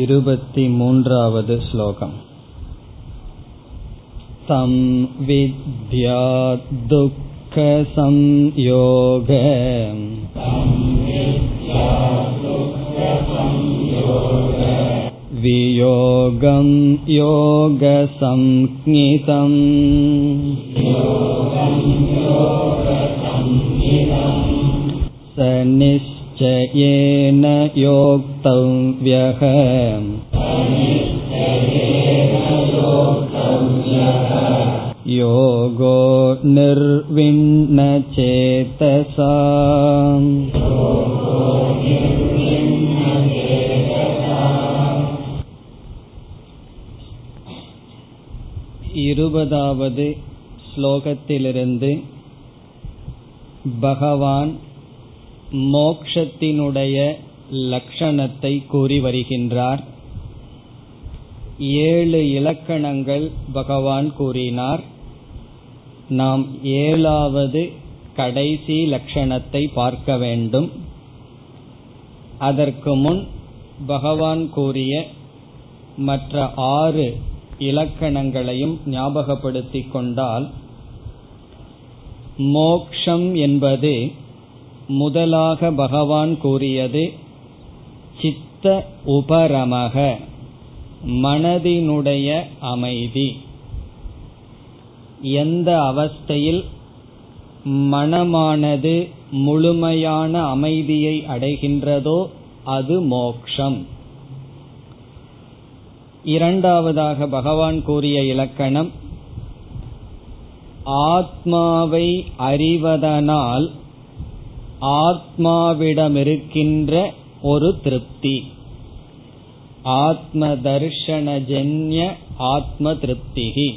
इरुपतिमून्रावद् श्लोकम् तं विद्या दुःखसंयोग वियोगं योगसंज्ञितम् स निश्चयेन योक्तव्यः योगो निर्विण्णचेतसा இருபதாவது ஸ்லோகத்திலிருந்து பகவான் மோக்ஷத்தினுடைய லட்சணத்தை கூறி வருகின்றார். ஏழு இலக்கணங்கள் பகவான் கூறினார். நாம் ஏழாவது கடைசி லட்சணத்தை பார்க்க வேண்டும். அதற்கு முன் பகவான் கூறிய மற்ற ஆறு இலக்கணங்களையும் ஞாபகப்படுத்திக் கொண்டால் மோக்ஷம் என்பது முதலாக பகவான் கூறியது சித்த உபரமக மனதினுடைய அமைதி. எந்த அவஸ்தையில் மனமானது முழுமையான அமைதியை அடைகின்றதோ அது மோக்ஷம். இரண்டாவதாக பகவான் கூறிய இலக்கணம் ஆத்மாவை அறிவதனால் ஆத்மாவிடமிருக்கின்ற ஒரு திருப்தி. ஆத்ம தர்ஷனஜன்ய ஆத்ம திருப்திகி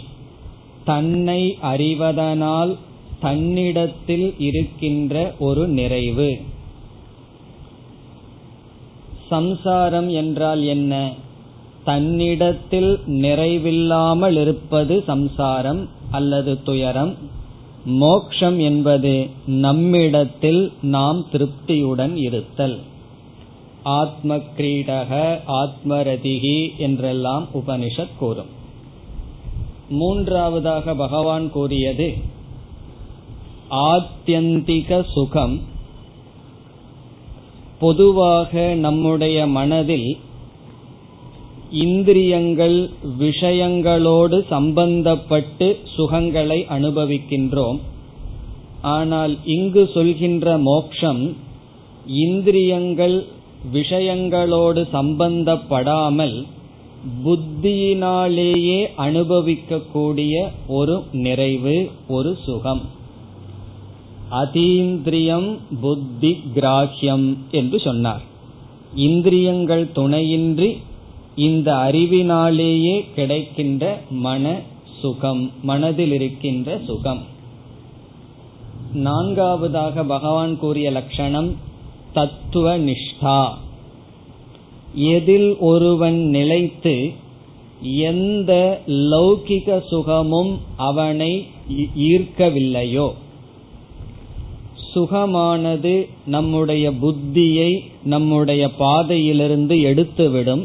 தன்னை அறிவதனால் தன்னிடத்தில் இருக்கின்ற ஒரு நிறைவு. சம்சாரம் என்றால் என்ன? தன்னிடத்தில் நிறைவில்லாமல் இருப்பது சம்சாரம் அல்லது துயரம். மோக்ஷம் என்பது நம்மிடத்தில் நாம் திருப்தியுடன் இருத்தல். ஆத்ம கிரீடக ஆத்மரதிகி என்றெல்லாம் உபனிஷத் கூறும். மூன்றாவதாக பகவான் கூறியது ஆத்தியந்திக சுகம். பொதுவாக நம்முடைய மனதில் இந்திரியங்கள் விஷயங்களோடு சம்பந்தப்பட்டு சுகங்களை அனுபவிக்கின்றோம். ஆனால் இங்கு சொல்கின்ற மோக்ஷம் இந்திரியங்கள் விஷயங்களோடு சம்பந்தப்படாமல் புத்தியினாலேயே அனுபவிக்கக்கூடிய ஒரு நிறைவு ஒரு சுகம். அதீந்திரியம் புத்தி கிராஹ்யம் என்று சொன்னார். இந்திரியங்கள் துணையின்றி இந்த அறிவினாலேயே கிடைக்கின்ற மன சுகம் மனதில் இருக்கின்ற சுகம். நான்காவதாக பகவான் கூறிய லட்சணம் தத்துவ நிஷ்டா. எதில் ஒருவன் நிலைத்து எந்த லௌகிக சுகமும் அவனை ஈர்க்கவில்லையோ. சுகமானது நம்முடைய புத்தியை நம்முடைய பாதையிலிருந்து எடுத்துவிடும்.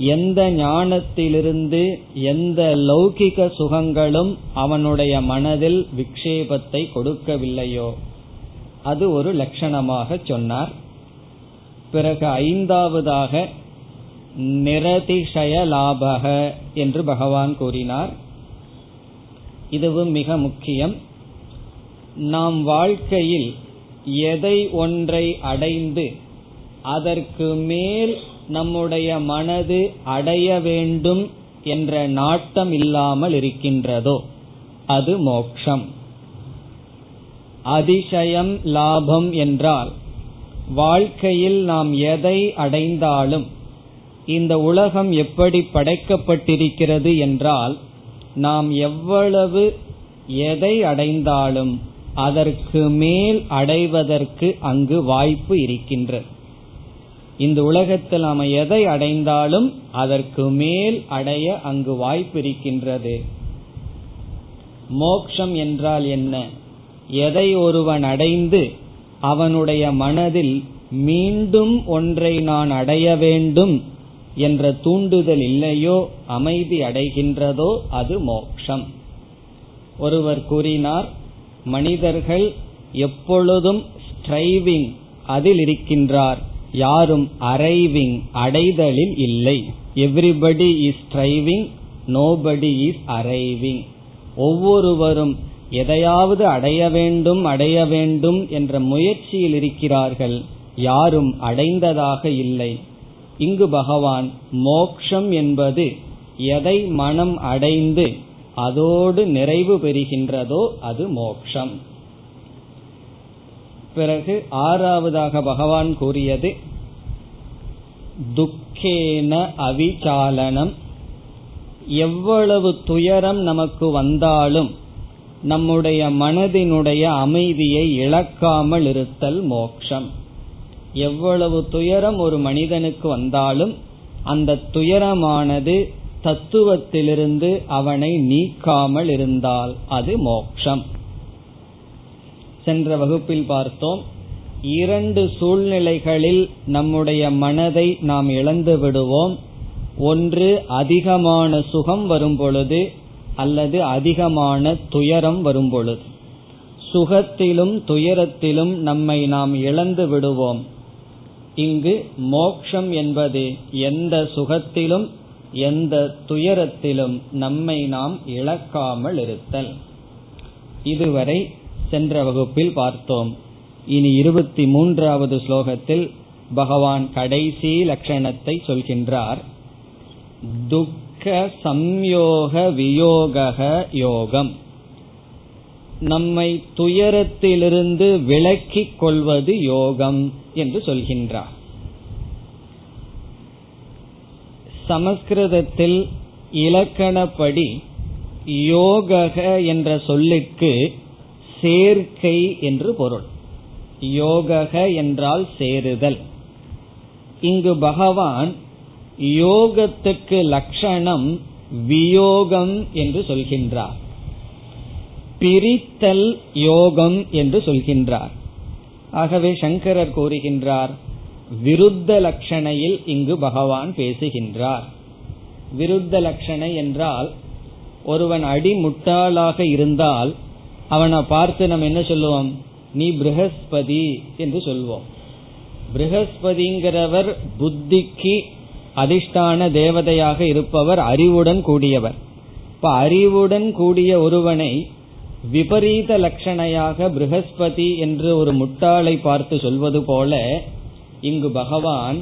எந்த ஞானத்திலிருந்து எந்த லௌகிக சுகங்களும் அவனுடைய மனதில் விக்ஷேபத்தை கொடுக்கவில்லையோ? அது ஒரு லட்சணமாக சொன்னார். பிறகு ஐந்தாவதாக நிரதிஷய லாபக என்று பகவான் கூறினார். இதுவும் மிக முக்கியம். நாம் வாழ்க்கையில் எதை ஒன்றை அடைந்து அதற்கு மேல் நம்முடைய மனது அடைய வேண்டும் என்ற நாட்டம் இல்லாமல் இருக்கின்றதோ? அது மோக்ஷம். அதிசயம் லாபம் என்றால் வாழ்க்கையில் நாம் எதை அடைந்தாலும் இந்த உலகம் எப்படி படைக்கப்பட்டிருக்கிறது என்றால் நாம் எவ்வளவு எதை அடைந்தாலும் அதற்கு மேல் அடைவதற்கு அங்கு வாய்ப்பு இருக்கின்றது. இந்த உலகத்தில் நாம் எதை அடைந்தாலும் அதற்கு மேல் அடைய அங்கு வாய்ப்பு இருக்கின்றது மோக்ஷம் என்றால் என்ன? எதை ஒருவன் அடைந்து அவனுடைய மனதில் மீண்டும் ஒன்றை நான் அடைய வேண்டும் என்ற தூண்டுதல் இல்லையோ அமைதி அடைகின்றதோ அது மோக்ஷம். ஒருவர் கூறினார் மனிதர்கள் எப்பொழுதும் ஸ்ட்ரைவிங் அதில் இருக்கின்றார். யாரும் அரைவிங் அடைதலில் இல்லை. Everybody is striving nobody is arriving ஒவ்வொருவரும் எதையாவது அடைய வேண்டும் அடைய வேண்டும் என்ற முயற்சியில் இருக்கிறார்கள். யாரும் அடைந்ததாக இல்லை. இங்கு பகவான் மோக்ஷம் என்பது எதை மனம் அடைந்து அதோடு நிறைவு பெறுகின்றதோ அது மோக்ஷம். பிறகு ஆறாவதாக பகவான் கூறியது துக்கேன அவிச்சாலனம் எவ்வளவு துயரம் நமக்கு வந்தாலும் நம்முடைய மனதினுடைய அமைதியை இழக்காமல் இருத்தல் மோக்ஷம். எவ்வளவு துயரம் ஒரு மனிதனுக்கு வந்தாலும் அந்த துயரமானது தத்துவத்திலிருந்து அவனை நீக்காமல் இருந்தால் அது மோக்ஷம். சென்ற வகுப்பில் பார்த்தோம் இரண்டு சூழ்நிலைகளில் நம்முடைய மனதை நாம் இழந்து விடுவோம். ஒன்று அதிகமான சுகம் வரும் பொழுது அல்லது அதிகமான துயரம் வரும் பொழுது. சுகத்திலும் துயரத்திலும் நம்மை நாம் இழந்து விடுவோம். இங்கு மோக்ஷம் என்பது எந்த சுகத்திலும் எந்த துயரத்திலும் நம்மை நாம் இழக்காமல் இருத்தல். இதுவரை சென்ற வகுப்பில் பார்த்தோம். இனி இருபத்தி மூன்றாவது ஸ்லோகத்தில் பகவான் கடைசி லட்சணத்தை சொல்கின்றார். துக்க சம்யோக வியோக யோகம். நம்மை துயரத்திலிருந்து விலக்கிக் கொள்வது யோகம் என்று சொல்கின்றார். சமஸ்கிருதத்தில் இலக்கணப்படி யோக என்ற சொல்லுக்கு சேர்க்கை என்று பொருள். யோகக என்றால் சேருதல். இங்கு பகவான் யோகத்துக்கு லட்சணம் வியோகம் என்று சொல்கின்றார். பிரித்தல் யோகம் என்று சொல்கின்றார். ஆகவே சங்கரர் கூறுகின்றார் விருத்த லட்சணையில் இங்கு பகவான் பேசுகின்றார். விருத்த லட்சணை என்றால் ஒருவன் அடி முட்டாளாக இருந்தால் அவனை பார்த்து நம்ம என்ன சொல்லுவோம்? நீ பிரகஸ்பதி என்று சொல்வோம். பிரகஸ்பதிங்கிறவர் புத்திக்கு அதிஷ்டான தேவதையாக இருப்பவர் அறிவுடன் கூடியவர். இப்ப அறிவுடன் கூடிய ஒருவனை விபரீத லட்சணையாக பிரகஸ்பதி என்று ஒரு முட்டாளை பார்த்து சொல்வது போல இங்கு பகவான்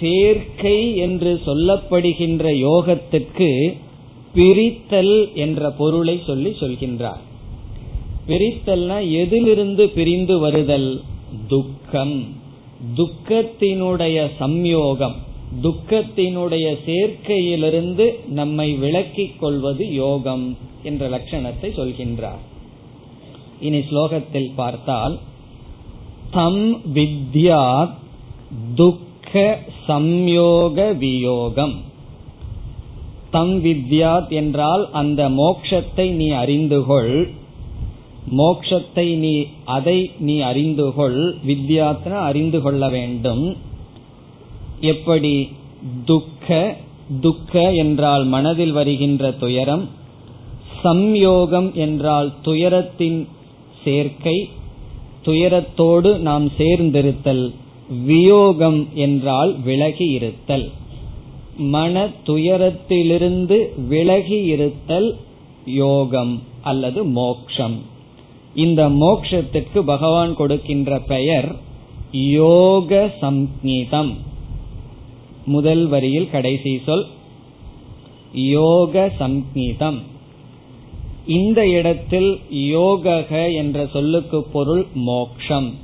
சேர்க்கை என்று சொல்லப்படுகின்ற யோகத்திற்கு பிரித்தல் என்ற பொருளை சொல்லி சொல்கின்றார். பிரித்தல்னா எதிலிருந்து பிரிந்து வருதல்? துக்கம். துக்கத்தினுடைய சம்யோகம். துக்கத்தினுடைய சேர்க்கையிலிருந்து நம்மை விளக்கிக் கொள்வது யோகம் என்ற லட்சணத்தை சொல்கின்றார். இனி ஸ்லோகத்தில் பார்த்தால் தம் வித்யா துக்க சம்யோக வியோகம். தம் வித்யாத் என்றால் அந்த மோக்ஷத்தை நீ அறிந்துகொள். மோக்ஷத்தை நீ அதை நீ அறிந்து கொள் வித்யாத்ன அறிந்து கொள்ள வேண்டும். எப்படி? துக்க துக்க என்றால் மனதில் வருகின்ற துயரம் சம்யோகம் என்றால் துயரத்தின் சேர்க்கை துயரத்தோடு நாம் சேர்ந்திருத்தல் வியோகம் என்றால் விலகி இருத்தல். மன துயரத்திலிருந்து விலகி இருத்தல் யோகம் அல்லது மோக்ஷம். இந்த மோக்ஷத்திற்கு பகவான் கொடுக்கின்ற பெயர் யோக சம்நீதம் முதல் வரியில் கடைசி சொல் யோக சம்நீதம் இந்த இடத்தில் யோகக என்ற சொல்லுக்கு பொருள் மோக்ஷம்.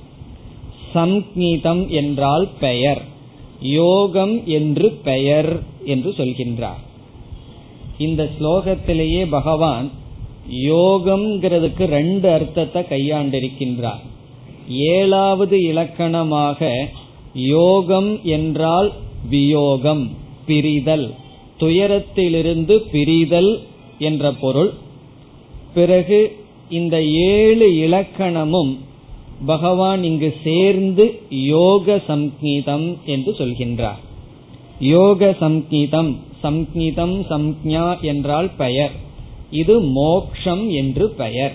சம்நீதம் என்றால் பெயர். யோகம் என்று பெயர் என்று சொல்கின்றார். இந்த ஸ்லோகத்திலேயே பகவான் யோகம்ங்கிறதுக்கு ரெண்டு அர்த்தத்தை கையாண்டிருக்கின்றார். ஏழாவது இலக்கணமாக யோகம் என்றால் வியோகம் பிரிதல். துயரத்திலிருந்து பிரிதல் என்ற பொருள். பிறகு இந்த ஏழு இலக்கணமும் பகவான் இங்கு சேர்ந்து யோக சங்கீதம் என்று சொல்கின்றார். யோக சம்கீதம் சம்கீதம் சம்ஞா என்றால் பெயர். இது மோக்ஷம் என்று பெயர்.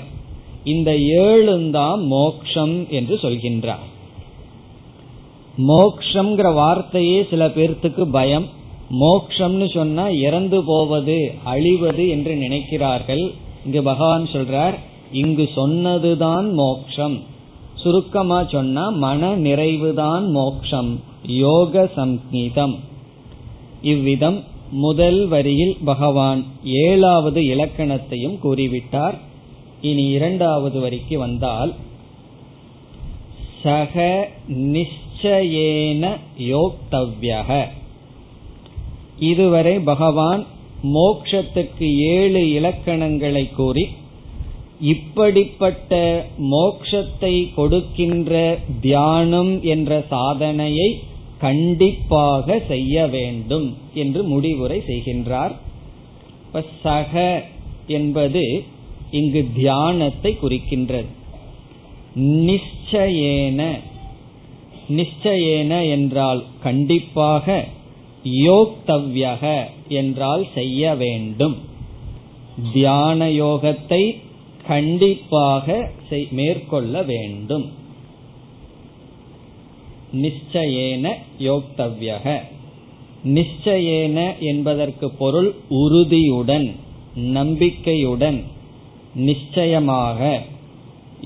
இந்த ஏழுந்தாம் மோக்ஷம் என்று சொல்கின்றார். மோக்ஷங்கிற வார்த்தையே சில பேர்த்துக்கு பயம். மோக்ஷம்னு சொன்னா இறந்து போவது அழிவது என்று நினைக்கிறார்கள். இங்கு பகவான் சொல்றார் இங்கு சொன்னதுதான் மோக்ஷம். சுருக்கமா சொன்னா மன நிறைவுதான் மோக்ஷம். யோக சங்கீதம் இவ்விதம் முதல் வரியில் பகவான் ஏழாவது இலக்கணத்தையும் கூறிவிட்டார். இனி இரண்டாவது வரிக்கு வந்தால் சக நிச்சயேன யோக்தவ்யக. இதுவரை பகவான் மோக்ஷத்துக்கு ஏழு இலக்கணங்களை கூறி இப்படிப்பட்ட மோக்ஷத்தை கொடுக்கின்ற தியானம் என்ற சாதனையை கண்டிப்பாக செய்ய வேண்டும் என்று முடிவுரை செய்கின்றார். இப்ப சக என்பது இங்கு தியானத்தை குறிக்கின்றது. நிச்சயேன நிச்சயேன என்றால் கண்டிப்பாக யோக்தவ்யக என்றால் செய்ய வேண்டும். தியான யோகத்தை கண்டிப்பாக மேற்கொள்ள வேண்டும். நிச்சயேன யோக்தவ்யக. நிச்சயேன என்பதற்கு பொருள் உறுதியுடன் நம்பிக்கையுடன் நிச்சயமாக.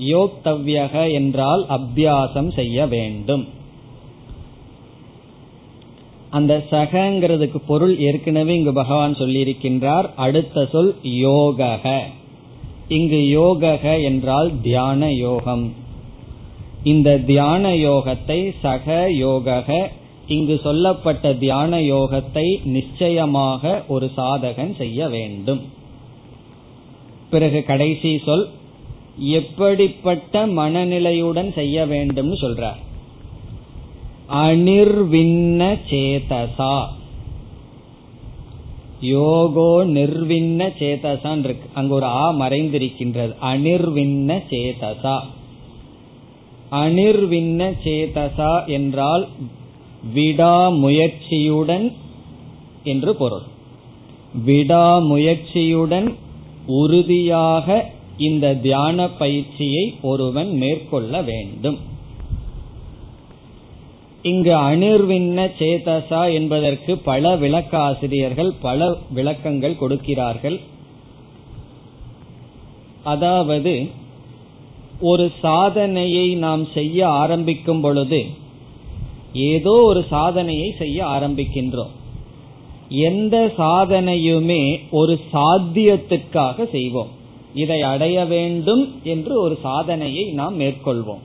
யோக்தவ்யக என்றால் அபியாசம் செய்ய வேண்டும். அந்த சகங்கிறதுக்கு பொருள் ஏற்கனவே இங்கு பகவான் சொல்லியிருக்கின்றார். அடுத்த சொல் யோகக. இங்கு யோகக என்றால் தியான யோகம். இந்த தியான யோகத்தை சக யோகக இங்கு சொல்லப்பட்ட தியான யோகத்தை நிச்சயமாக ஒரு சாதகன் செய்ய வேண்டும். பிறகு கடைசி சொல் எப்படிப்பட்ட மனநிலையுடன் செய்ய வேண்டும் சொல்றார். அனிர்வின்ன சேதசா. யோகோ நிர்வின்ன சேதசான் இருக்கு. அங்க ஒரு ஆ மறைந்திருக்கின்றது. அனிர்வின்ன சேதசா. அனிர்வின்ன சேதசா என்றால் விடாமுயற்சியுடன் என்று பொருள். விடாமுயற்சியுடன் உறுதியாக இந்த தியான பயிற்சியை ஒருவன் மேற்கொள்ள வேண்டும். இங்கு அனிர்வின்ன சேதசா என்பதற்கு பல விளக்காசிரியர்கள் பல விளக்கங்கள் கொடுக்கிறார்கள். அதாவது ஒரு சாதனையை நாம் செய்ய ஆரம்பிக்கும் பொழுது ஏதோ ஒரு சாதனையை செய்ய ஆரம்பிக்கின்றோம். எந்த சாதனையுமே ஒரு சாத்தியத்திற்காக செய்வோம். இதை அடைய வேண்டும் என்று ஒரு சாதனையை நாம் மேற்கொள்வோம்.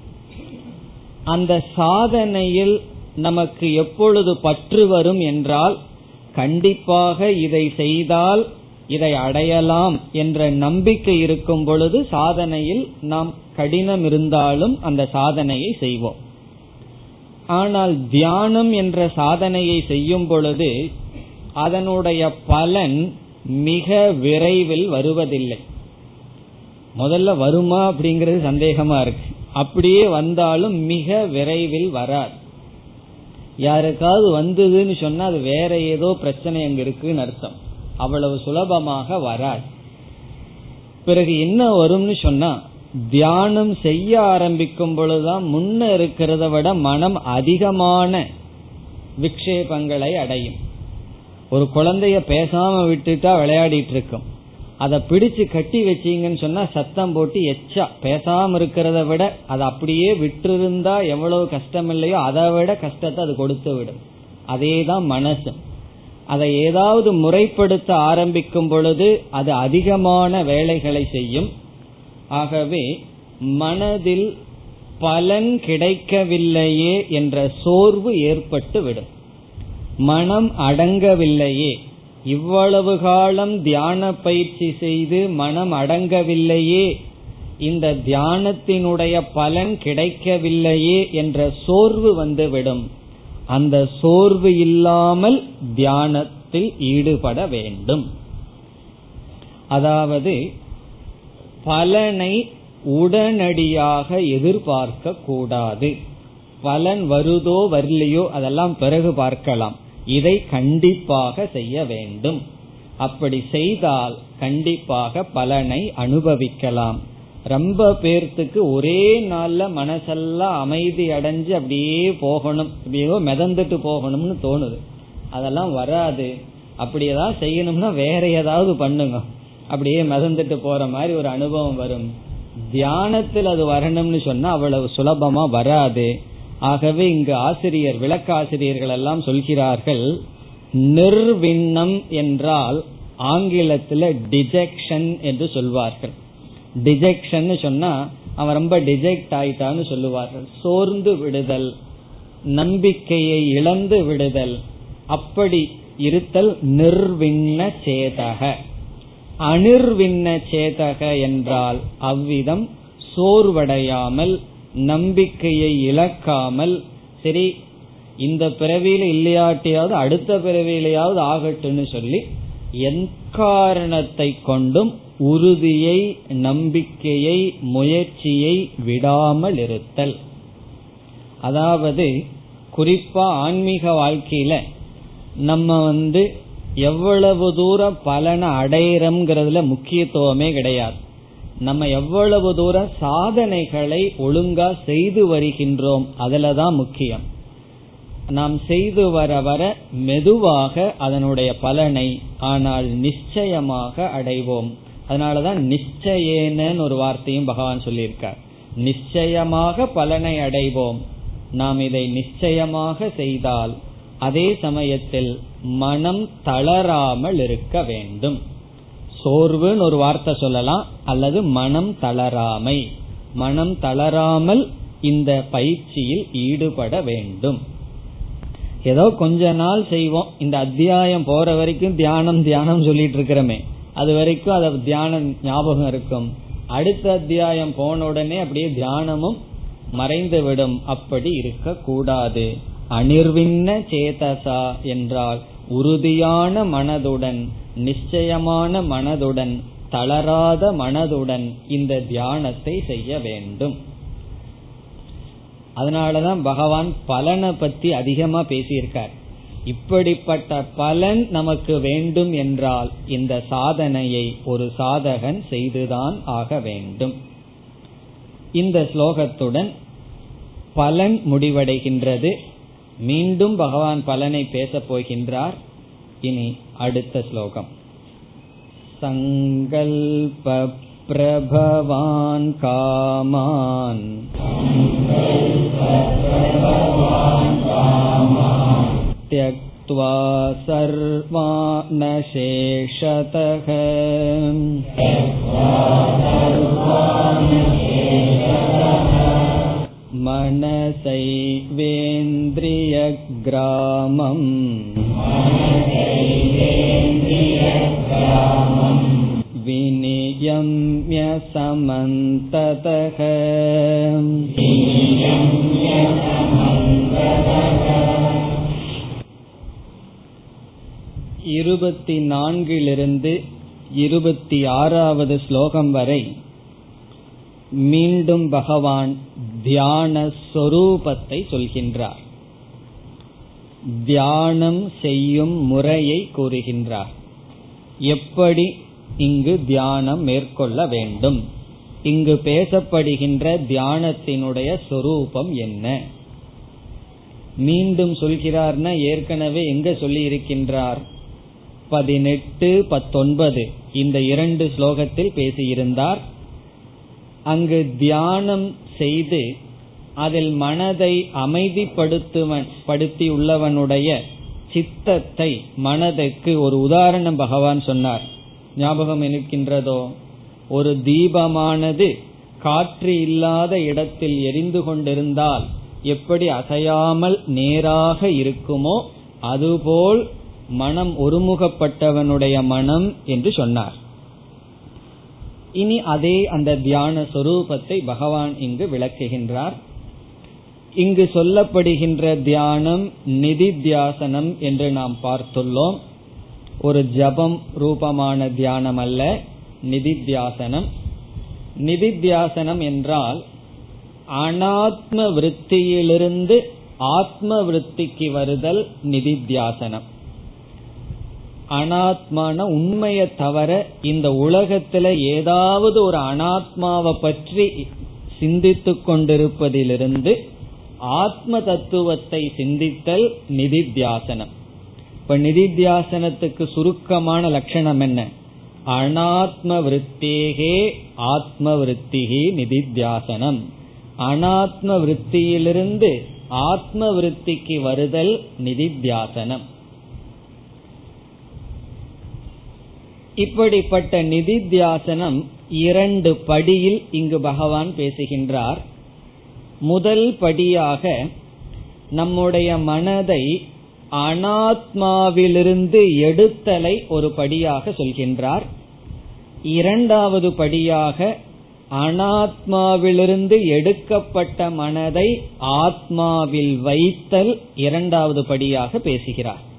அந்த சாதனையில் நமக்கு எப்பொழுது பற்று வரும் என்றால் கண்டிப்பாக இதை செய்தால் இதை அடையலாம் என்ற நம்பிக்கை இருக்கும் பொழுது சாதனையில் நாம் கடினம் இருந்தாலும் அந்த சாதனையை செய்வோம். ஆனால் தியானம் என்ற சாதனையை செய்யும் பொழுது அதனுடைய பலன் மிக விரைவில் வருவதில்லை. முதல்ல வருமா அப்படிங்கிறது சந்தேகமா இருக்கு. அப்படியே வந்தாலும் மிக விரைவில் வராது. யாருக்காவது வந்ததுன்னு சொன்னா அது வேற ஏதோ பிரச்சனை அங்க இருக்குன்னு அர்த்தம். அவ்வளவு சுலபமாக வராது. பிறகு என்ன வரும்னு சொன்னா தியானம் செய்ய ஆரம்பிக்கும் பொழுதுதான் முன்ன இருக்கிறத விட மனம் அதிகமான விக்ஷேபங்களை அடையும். ஒரு குழந்தைய பேசாம விட்டுட்டா விளையாடிட்டு இருக்கும் அதை பிடிச்சு கட்டி வச்சீங்கன்னு சொன்னா சத்தம் போட்டு எச்சா பேசாம இருக்கிறத விட அதை அப்படியே விட்டிருந்தா எவ்வளவு கஷ்டம் இல்லையோ அதை விட கஷ்டத்தை அது கொடுத்து விடும் அதே தான் மனசு அதை ஏதாவது முறைப்படுத்த ஆரம்பிக்கும் பொழுது அது அதிகமான வேலைகளை செய்யும். ஆகவே மனதில் பலன் கிடைக்கவில்லையே என்ற சோர்வு ஏற்பட்டு விடும் மனம் அடங்கவில்லையே. இவ்வளவு காலம் தியான பயிற்சி செய்து மனம் அடங்கவில்லையே. இந்த தியானத்தினுடைய பலன் கிடைக்கவில்லையே என்ற சோர்வு வந்துவிடும். அந்த சோர்வு இல்லாமல் தியானத்தில் ஈடுபட வேண்டும். அதாவது பலனை உடனடியாக எதிர்பார்க்க கூடாது. பலன் வருதோ வரலையோ அதெல்லாம் பிறகு பார்க்கலாம். இதை கண்டிப்பாக செய்ய வேண்டும். அப்படி செய்தால் கண்டிப்பாக பலனை அனுபவிக்கலாம். ரொம்ப பேர்த்துக்கு ஒரே நாள்ல மனசெல்லாம் அமைதி அடைஞ்சு அப்படியே போகணும். அப்படியோ மிதந்துட்டு போகணும்னு தோணுது. அதெல்லாம் வராது. அப்படி ஏதாவது செய்யணும்னா வேற ஏதாவது பண்ணுங்க. அப்படியே மிதந்துட்டு போற மாதிரி ஒரு அனுபவம் வரும். தியானத்தில் அது வரணும்னு சொன்னா அவ்வளவு சுலபமா வராது. ஆகவே இங்கு ஆசிரியர் விளக்காசிரியர்கள் எல்லாம் சொல்கிறார்கள் நிர்விண்ணம் என்றால் ஆங்கிலத்தில் டிஜெக்ஷன் என்று சொல்வார்கள். டிஜெக்ஷன் சொன்னா அவன் ரொம்ப டிஜெக்ட் ஆயிட்டான்னு சொல்லுவார்கள். சோர்ந்து விடுதல் நம்பிக்கையை இழந்து விடுதல் அப்படி இருத்தல் நிர்விண்ண சேதக. அனிர்விண்ண சேதக என்றால் அவ்விதம் சோர்வடையாமல் நம்பிக்கையை இழக்காமல் சரி இந்த பிறவியில இல்லையாட்டியாவது அடுத்த பிறவியிலையாவது ஆகட்டும்னு சொல்லி எக்காரணத்தை கொண்டும் உறுதியை நம்பிக்கையை முயற்சியை விடாமல் இருத்தல். அதாவது குறிப்பா ஆன்மீக வாழ்க்கையில நம்ம வந்து எவ்வளவு தூரம் பலனை அடையிறோம்ங்கிறதுல முக்கியத்துவமே கிடையாது. நம்ம எவ்வளவு தூரம் சாதனைகளை ஒழுங்கா செய்து வருகின்றோம் அதுலதான் முக்கியம். நாம் செய்து வர வர மெதுவாக அதனுடைய பலனை ஆனால் நிச்சயமாக அடைவோம். அதனாலதான் நிச்சயேன ஒரு வார்த்தையும் பகவான் சொல்லியிருக்கார். நிச்சயமாக பலனை அடைவோம். நாம் இதை நிச்சயமாக செய்தால் அதே சமயத்தில் மனம் தளராமல் இருக்க வேண்டும். சோர்வுன்னு ஒரு வார்த்தை சொல்லலாம். அல்லது மனம் தளராமை. மனம் தளராமல் இந்த பயிற்சியில் ஈடுபட வேண்டும். ஏதோ கொஞ்ச நாள் செய்வோம். இந்த அத்தியாயம் போற வரைக்கும் தியானம் தியானம் சொல்லிட்டு இருக்கிறோமே. அது வரைக்கும் அது தியானம் ஞாபகம் இருக்கும். அடுத்த அத்தியாயம் போன உடனே அப்படியே தியானமும் மறைந்து விடும் அப்படி இருக்க கூடாது அனிர்வின்ன சேதசா என்றால் உறுதியான மனதுடன் நிச்சயமான மனதுடன் தளராத மனதுடன் இந்த தியானத்தை செய்ய வேண்டும். அதனாலதான் பகவான் பலனை பத்தி அதிகமா பேசியிருக்கார். இப்படிப்பட்ட பலன் நமக்கு வேண்டும் என்றால் இந்த சாதனையை ஒரு சாதகன் செய்துதான் ஆக வேண்டும். இந்த ஸ்லோகத்துடன் பலன் முடிவடைகின்றது. மீண்டும் பகவான் பலனை பேசப் போகின்றார். இனி அடுத்த ஸ்லோகம். சங்கல்ப பிரபவான் காமான். त्यक्त्वा सर्वानशेषतः मनसैवेन्द्रियग्रामम् विनियम्य समन्ततः இருபத்தி நான்கிலிருந்து இருபத்தி ஆறாவது ஸ்லோகம் வரை மீண்டும் பகவான் தியான சொரூபத்தை சொல்கின்றார். தியானம் செய்யும் முறையை கூறுகின்றார். எப்படி இங்கு தியானம் மேற்கொள்ள வேண்டும்? இங்கு பேசப்படுகின்ற தியானத்தினுடைய சொரூபம் என்ன? மீண்டும் சொல்கிறார்னா ஏற்கனவே எங்க சொல்லி இருக்கின்றார் பதினெட்டு பத்தொன்பது. இந்த இரண்டு ஸ்லோகத்தில் பேசியிருந்தார். அங்கு தியானம் செய்து அதில் மனதை அமைதிப்படுத்துவன் படுத்தி உள்ளவனுடைய சித்தத்தை மனதுக்கு ஒரு உதாரணம் பகவான் சொன்னார். ஞாபகம் இருக்கின்றதோ? ஒரு தீபமானது காற்று இல்லாத இடத்தில் எரிந்து கொண்டிருந்தால் எப்படி அசையாமல் நேராக இருக்குமோ அதுபோல் மனம் ஒருமுகப்பட்டவனுடைய மனம் என்று சொன்னார். இனி அதே அந்த தியான சொரூபத்தை பகவான் இங்கு விளக்குகின்றார். இங்கு சொல்லப்படுகின்ற தியானம் நிதித்தியாசனம் என்று நாம் பார்த்துள்ளோம். ஒரு ஜபம் ரூபமான தியானம் அல்ல நிதித்தியாசனம். நிதித்தியாசனம் என்றால் அனாத்ம விருத்தியிலிருந்து ஆத்ம விருத்திக்கு வருதல் நிதித்தியாசனம். அனாத்மான உண்மையை தவிர இந்த உலகத்துல ஏதாவது ஒரு அனாத்மாவை பற்றி சிந்தித்து கொண்டிருப்பதிலிருந்து ஆத்ம தத்துவத்தை சிந்தித்தல் நிதித்தியாசனம். இப்ப நிதித்தியாசனத்துக்கு சுருக்கமான லட்சணம் என்ன? அனாத்ம விருத்தேகே ஆத்ம விருத்திகி நிதித்தியாசனம். அனாத்ம விருத்தியிலிருந்து ஆத்ம விருத்திக்கு வருதல் நிதித்தியாசனம். இப்படிப்பட்ட நிதித்தியாசனம் இரண்டு படியில் இங்கு பகவான் பேசுகின்றார். முதல் படியாக நம்முடைய மனதை அனாத்மாவிலிருந்து எடுத்தலை ஒரு படியாக சொல்கின்றார். இரண்டாவது படியாக அனாத்மாவிலிருந்து எடுக்கப்பட்ட மனதை ஆத்மாவில் வைத்தல் இரண்டாவது படியாக பேசுகிறார்.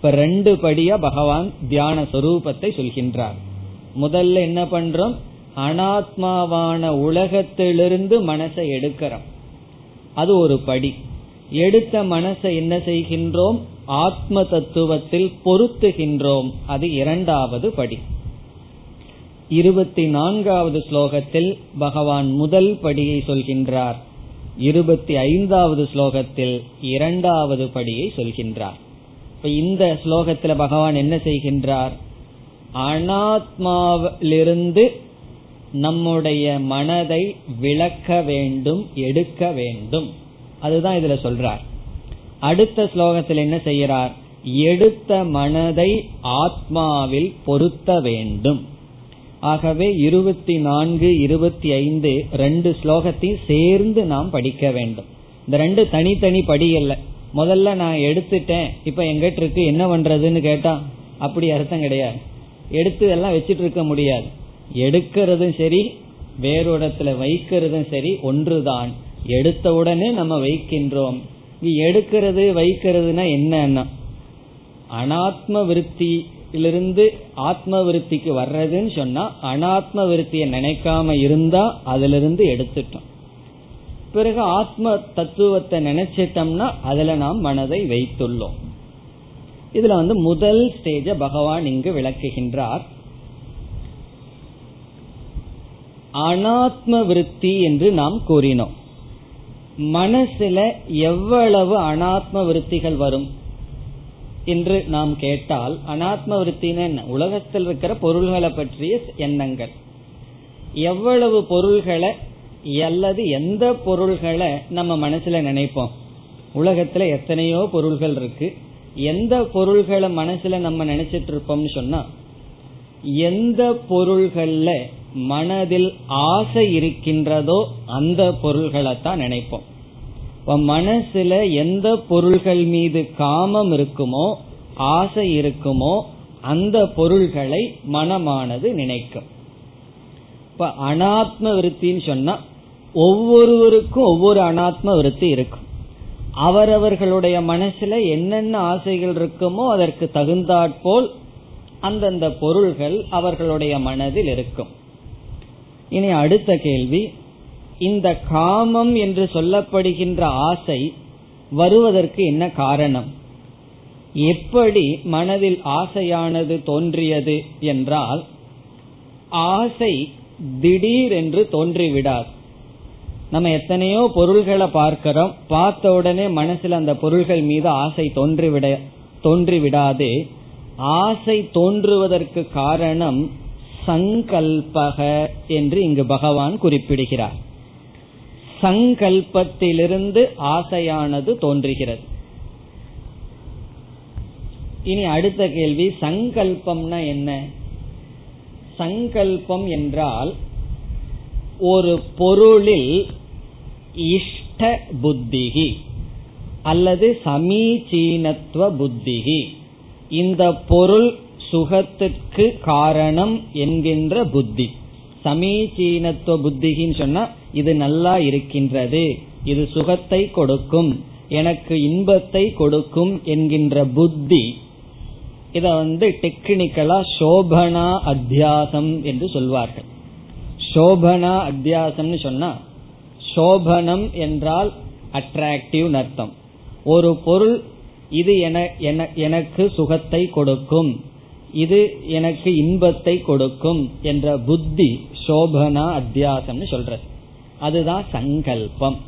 இப்ப ரெண்டு படியா பகவான் தியான சொரூபத்தை சொல்கின்றார். முதல்ல என்ன பண்றோம்? அனாத்மாவான உலகத்திலிருந்து மனசை எடுக்கிறோம். அது ஒரு படி. எடுத்த மனசை என்ன செய்கின்றோம்? ஆத்ம தத்துவத்தில் பொருத்துகின்றோம். அது இரண்டாவது படி. இருபத்தி நான்காவது ஸ்லோகத்தில் பகவான் முதல் படியை சொல்கின்றார். இருபத்தி ஐந்தாவது ஸ்லோகத்தில் இரண்டாவது படியை சொல்கின்றார். இப்ப இந்த ஸ்லோகத்துல பகவான் என்ன செய்கின்றார்? அனாத்மாவிலிருந்து நம்முடைய மனதை விளக்க வேண்டும் எடுக்க வேண்டும். அதுதான் இதுல சொல்றார். அடுத்த ஸ்லோகத்தில் என்ன செய்யறார் எடுத்த மனதை ஆத்மாவில் பொருத்த வேண்டும். ஆகவே இருபத்தி நான்கு இருபத்தி ஐந்து ரெண்டு ஸ்லோகத்தையும் சேர்ந்து நாம் படிக்க வேண்டும். இந்த ரெண்டு தனித்தனி படி அல்ல. முதல்ல நான் எடுத்துட்டேன். இப்ப எங்கிட்ட இருக்கு என்ன பண்றதுன்னு கேட்டா அப்படி அர்த்தம் கிடையாது. எடுத்து எல்லாம் வச்சிட்டு இருக்க முடியாது. எடுக்கிறதும் சரி வேறு இடத்துல வைக்கிறதும் சரி ஒன்றுதான். எடுத்த உடனே நம்ம வைக்கின்றோம். எடுக்கிறது வைக்கிறதுனா என்னன்னா அனாத்ம விருத்தியிலிருந்து ஆத்ம விருத்திக்கு வர்றதுன்னு சொன்னா அனாத்ம விருத்தியை நினைக்காம இருந்தா அதுல இருந்து எடுத்துட்டோம். பிறகு ஆத்ம தத்துவத்தை நினைச்சிட்டோம்னா அதுல நாம் மனதை வைத்துள்ளோம். இதுல வந்து முதல் ஸ்டேஜ பகவான் இங்கு விளக்குகின்றார். அனாத்ம விருத்தி என்று நாம் கூறினோம். மனசுல எவ்வளவு அனாத்ம விருத்திகள் வரும் என்று நாம் கேட்டால் அனாத்ம விருத்தின்னு என்ன? உலகத்தில் இருக்கிற பொருள்களை பற்றிய எண்ணங்கள். எவ்வளவு பொருள்களை அல்லது எந்த பொருள்களை நம்ம மனசுல நினைப்போம்? உலகத்துல எத்தனையோ பொருள்கள் இருக்கு. எந்த பொருள்களை மனசுல நம்ம நினைச்சிட்டு இருப்போம்னு சொன்னா எந்த பொருள்கள்ல மனதில் ஆசை இருக்கின்றதோ அந்த பொருள்களை தான் நினைப்போம் மனசுல எந்த பொருள்கள் மீது காமம் இருக்குமோ ஆசை இருக்குமோ அந்த பொருள்களை மனமானது நினைக்கும். இப்ப அனாத்ம விருத்தின்னு சொன்னா ஒவ்வொருவருக்கும் ஒவ்வொரு அனாத்ம விருத்தி இருக்கும். அவரவர்களுடைய மனசுல என்னென்ன ஆசைகள் இருக்குமோ அதற்கு தகுந்தாற்போல் அந்தந்த பொருள்கள் அவர்களுடைய மனதில் இருக்கும். இனி அடுத்த கேள்வி இந்த காமம் என்று சொல்லப்படுகின்ற ஆசை வருவதற்கு என்ன காரணம்? எப்படி மனதில் ஆசையானது தோன்றியது என்றால் ஆசை திடீர் என்று தோன்றிவிடாது. நம்ம எத்தனையோ பொருள்களை பார்க்கிறோம் பார்த்த உடனே மனசுல அந்த பொருள்கள் மீது ஆசை தோன்றிவிட தோன்றிவிடாது ஆசை தோன்றுவதற்கு காரணம் சங்கல்பக என்று இங்கு பகவான் குறிப்பிடுகிறார். சங்கல்பத்திலிருந்து ஆசையானது தோன்றுகிறது. இனி அடுத்த கேள்வி சங்கல்பம்னா என்ன? சங்கல்பம் என்றால் ஒரு பொருளில் இஷ்ட புத்திகி அல்லது சமீச்சீனத்துவ புத்திகி இந்த பொருள் சுகத்துக்கு காரணம் என்கின்ற புத்தி. சமீச்சீனத்துவ புத்திகின்னு சொன்னா இது நல்லா இருக்கின்றது இது சுகத்தை கொடுக்கும் எனக்கு இன்பத்தை கொடுக்கும் என்கின்ற புத்தி. இத வந்து டெக்னிக்கலா சோபனா அத்தியாசம் என்று சொல்வார்கள். சோபனா அத்தியாசம்னு சொன்னா சோபனம் என்றால் அட்ராக்டிவ் அர்த்தம் ஒரு பொருள் இது எனக்கு சுகத்தை கொடுக்கும். இது எனக்கு இன்பத்தை கொடுக்கும் என்ற புத்தி சோபனா அத்தியாசம்னு சொல்றது. அதுதான் சங்கல்பம்.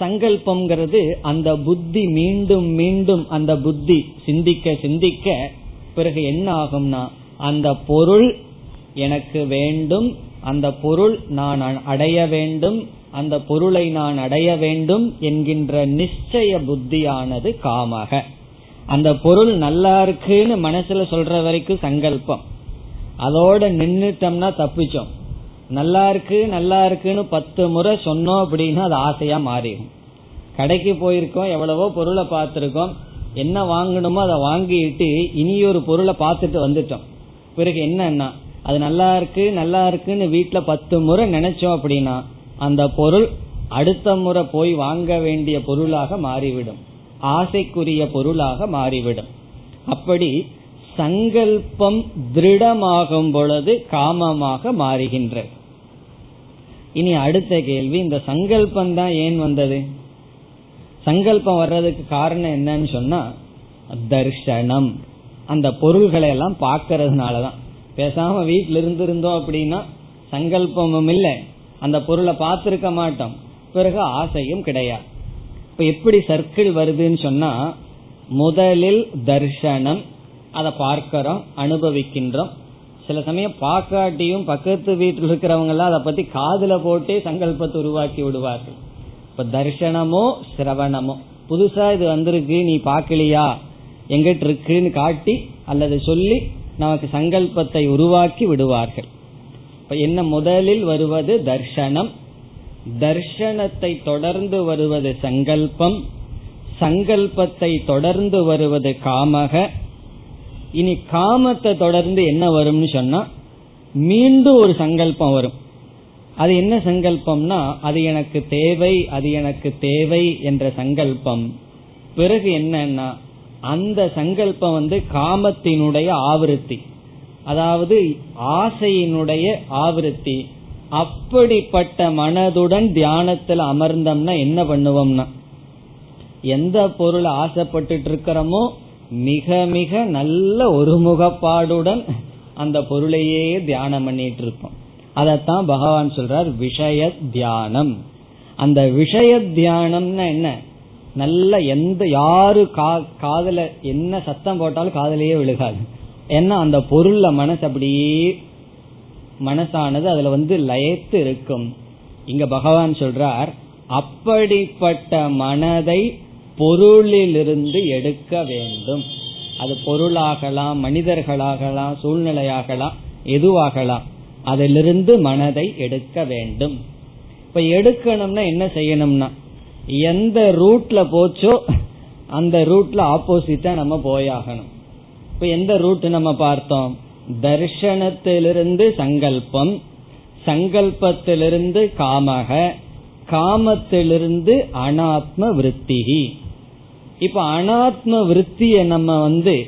சங்கல்பம்ங்கிறது அந்த புத்தி மீண்டும் மீண்டும் அந்த புத்தி சிந்திக்க சிந்திக்க பிறகு என்ன ஆகும்னா அந்த பொருள் எனக்கு வேண்டும் அந்த பொருள் நான் அடைய வேண்டும் அந்த பொருளை நான் அடைய வேண்டும் என்கின்ற நிச்சய புத்தியானது காமக. அந்த பொருள் நல்லா இருக்குன்னு மனசுல சொல்ற வரைக்கும் சங்கல்பம். அதோட நின்றுட்டோம்னா தப்பிச்சோம். நல்லா இருக்கு நல்லா இருக்குன்னு பத்து முறை சொன்னோம் அப்படின்னா அது ஆசையா மாறிடும். கடைக்கு போயிருக்கோம் எவ்வளவோ பொருளை பார்த்துருக்கோம். என்ன வாங்கணுமோ அதை வாங்கிட்டு இனி ஒரு பொருளை பார்த்துட்டு வந்துட்டோம். பிறகு என்னன்னா அது நல்லா இருக்கு நல்லா இருக்குன்னு வீட்டுல பத்து முறை நினைச்சோம் அப்படின்னா அந்த பொருள் அடுத்த முறை போய் வாங்க வேண்டிய பொருளாக மாறிவிடும். ஆசைக்குரிய பொருளாக மாறிவிடும். அப்படி சங்கல்பம் திருடமாகும் பொழுது காமமாக மாறுகின்றது இனி அடுத்த கேள்வி இந்த சங்கல்பம் தான் ஏன் வந்தது? சங்கல்பம் வர்றதுக்கு காரணம் என்னன்னு சொன்னா தர்ஷனம். அந்த பொருள்களை எல்லாம் பார்க்கறதுனாலதான். பேசாம வீட்டில இருந்திருந்தோம் அப்படின்னா சங்கல்பமும் இல்லை. அந்த பொருளை பார்த்திருக்க மாட்டோம். பிறகு ஆசையும் கிடையாது. இப்ப எப்படி சர்க்கிள் வருதுன்னு சொன்னா முதலில் தர்ஷனம் அதை பார்க்கிறோம் அனுபவிக்கின்றோம். சில சமயம் பார்க்காட்டியும் பக்கத்து வீட்டில் இருக்கிறவங்க எல்லாம் அதை பத்தி காதுல போட்டே சங்கல்பத்தை உருவாக்கி விடுவார்கள். இப்ப தர்ஷனமோ சிரவணமோ. புதுசா இது வந்திருக்கு நீ பாக்கலையா எங்கிட்ட இருக்குன்னு காட்டி அல்லது சொல்லி நமக்கு சங்கல்பத்தை உருவாக்கி விடுவார்கள். இப்ப என்ன முதலில் வருவது தர்ஷனம். தர்ஷனத்தை தொடர்ந்து வருவது சங்கல்பம். சங்கல்பத்தை தொடர்ந்து வருவது காமக. இனி காமத்தை தொடர்ந்து என்ன வரும்னு சொன்னா மீண்டும் ஒரு சங்கல்பம் வரும். அது என்ன சங்கல்பம்னா அது எனக்கு தேவை அது எனக்கு தேவை என்ற சங்கல்பம். பிறகு என்னன்னா அந்த சங்கல்பம் வந்து காமத்தினுடைய ஆவருத்தி. அதாவது ஆசையினுடைய ஆவருத்தி. அப்படிப்பட்ட மனதுடன் தியானத்தில் அமர்ந்தோம்னா என்ன பண்ணுவோம்னா எந்த பொருள் ஆசைப்பட்டு இருக்கிறோமோ மிக மிக நல்ல ஒருமுகப்பாடுடன் அந்த பொருளையே தியானம் பண்ணிட்டு இருப்போம் அதத்தான் பகவான் சொல்றார் விஷய தியானம். அந்த விஷய தியானம்னா என்ன? நல்ல எந்த யாரு காதல என்ன சத்தம் போட்டாலும் காதலையே விழுகாது. ஏன்னா அந்த பொருள்ல மனசு அப்படியே மனசானது அதுல வந்து லயத்து இருக்கும். இங்க பகவான் சொல்றார் அப்படிப்பட்ட மனதை பொருளிலிருந்து எடுக்க வேண்டும். அது பொருளாகலாம் மனிதர்களாகலாம் சூழ்நிலையாகலாம் எதுவாகலாம் அதிலிருந்து மனதை எடுக்க வேண்டும். இப்ப எடுக்கணும்னா என்ன செய்யணும்னா எந்த ரூட்ல போச்சோ அந்த ரூட்ல ஆப்போசிட்டா நம்ம போயாகணும். இப்ப எந்த ரூட் நம்ம பார்த்தோம்? தர்ஷனத்திலிருந்து சங்கல்பம் சங்கல்பத்திலிருந்து காமக காமத்திலிருந்து அனாத்ம விருத்திகி இப்ப அனாத்ம விருத்திய நம்ம வந்து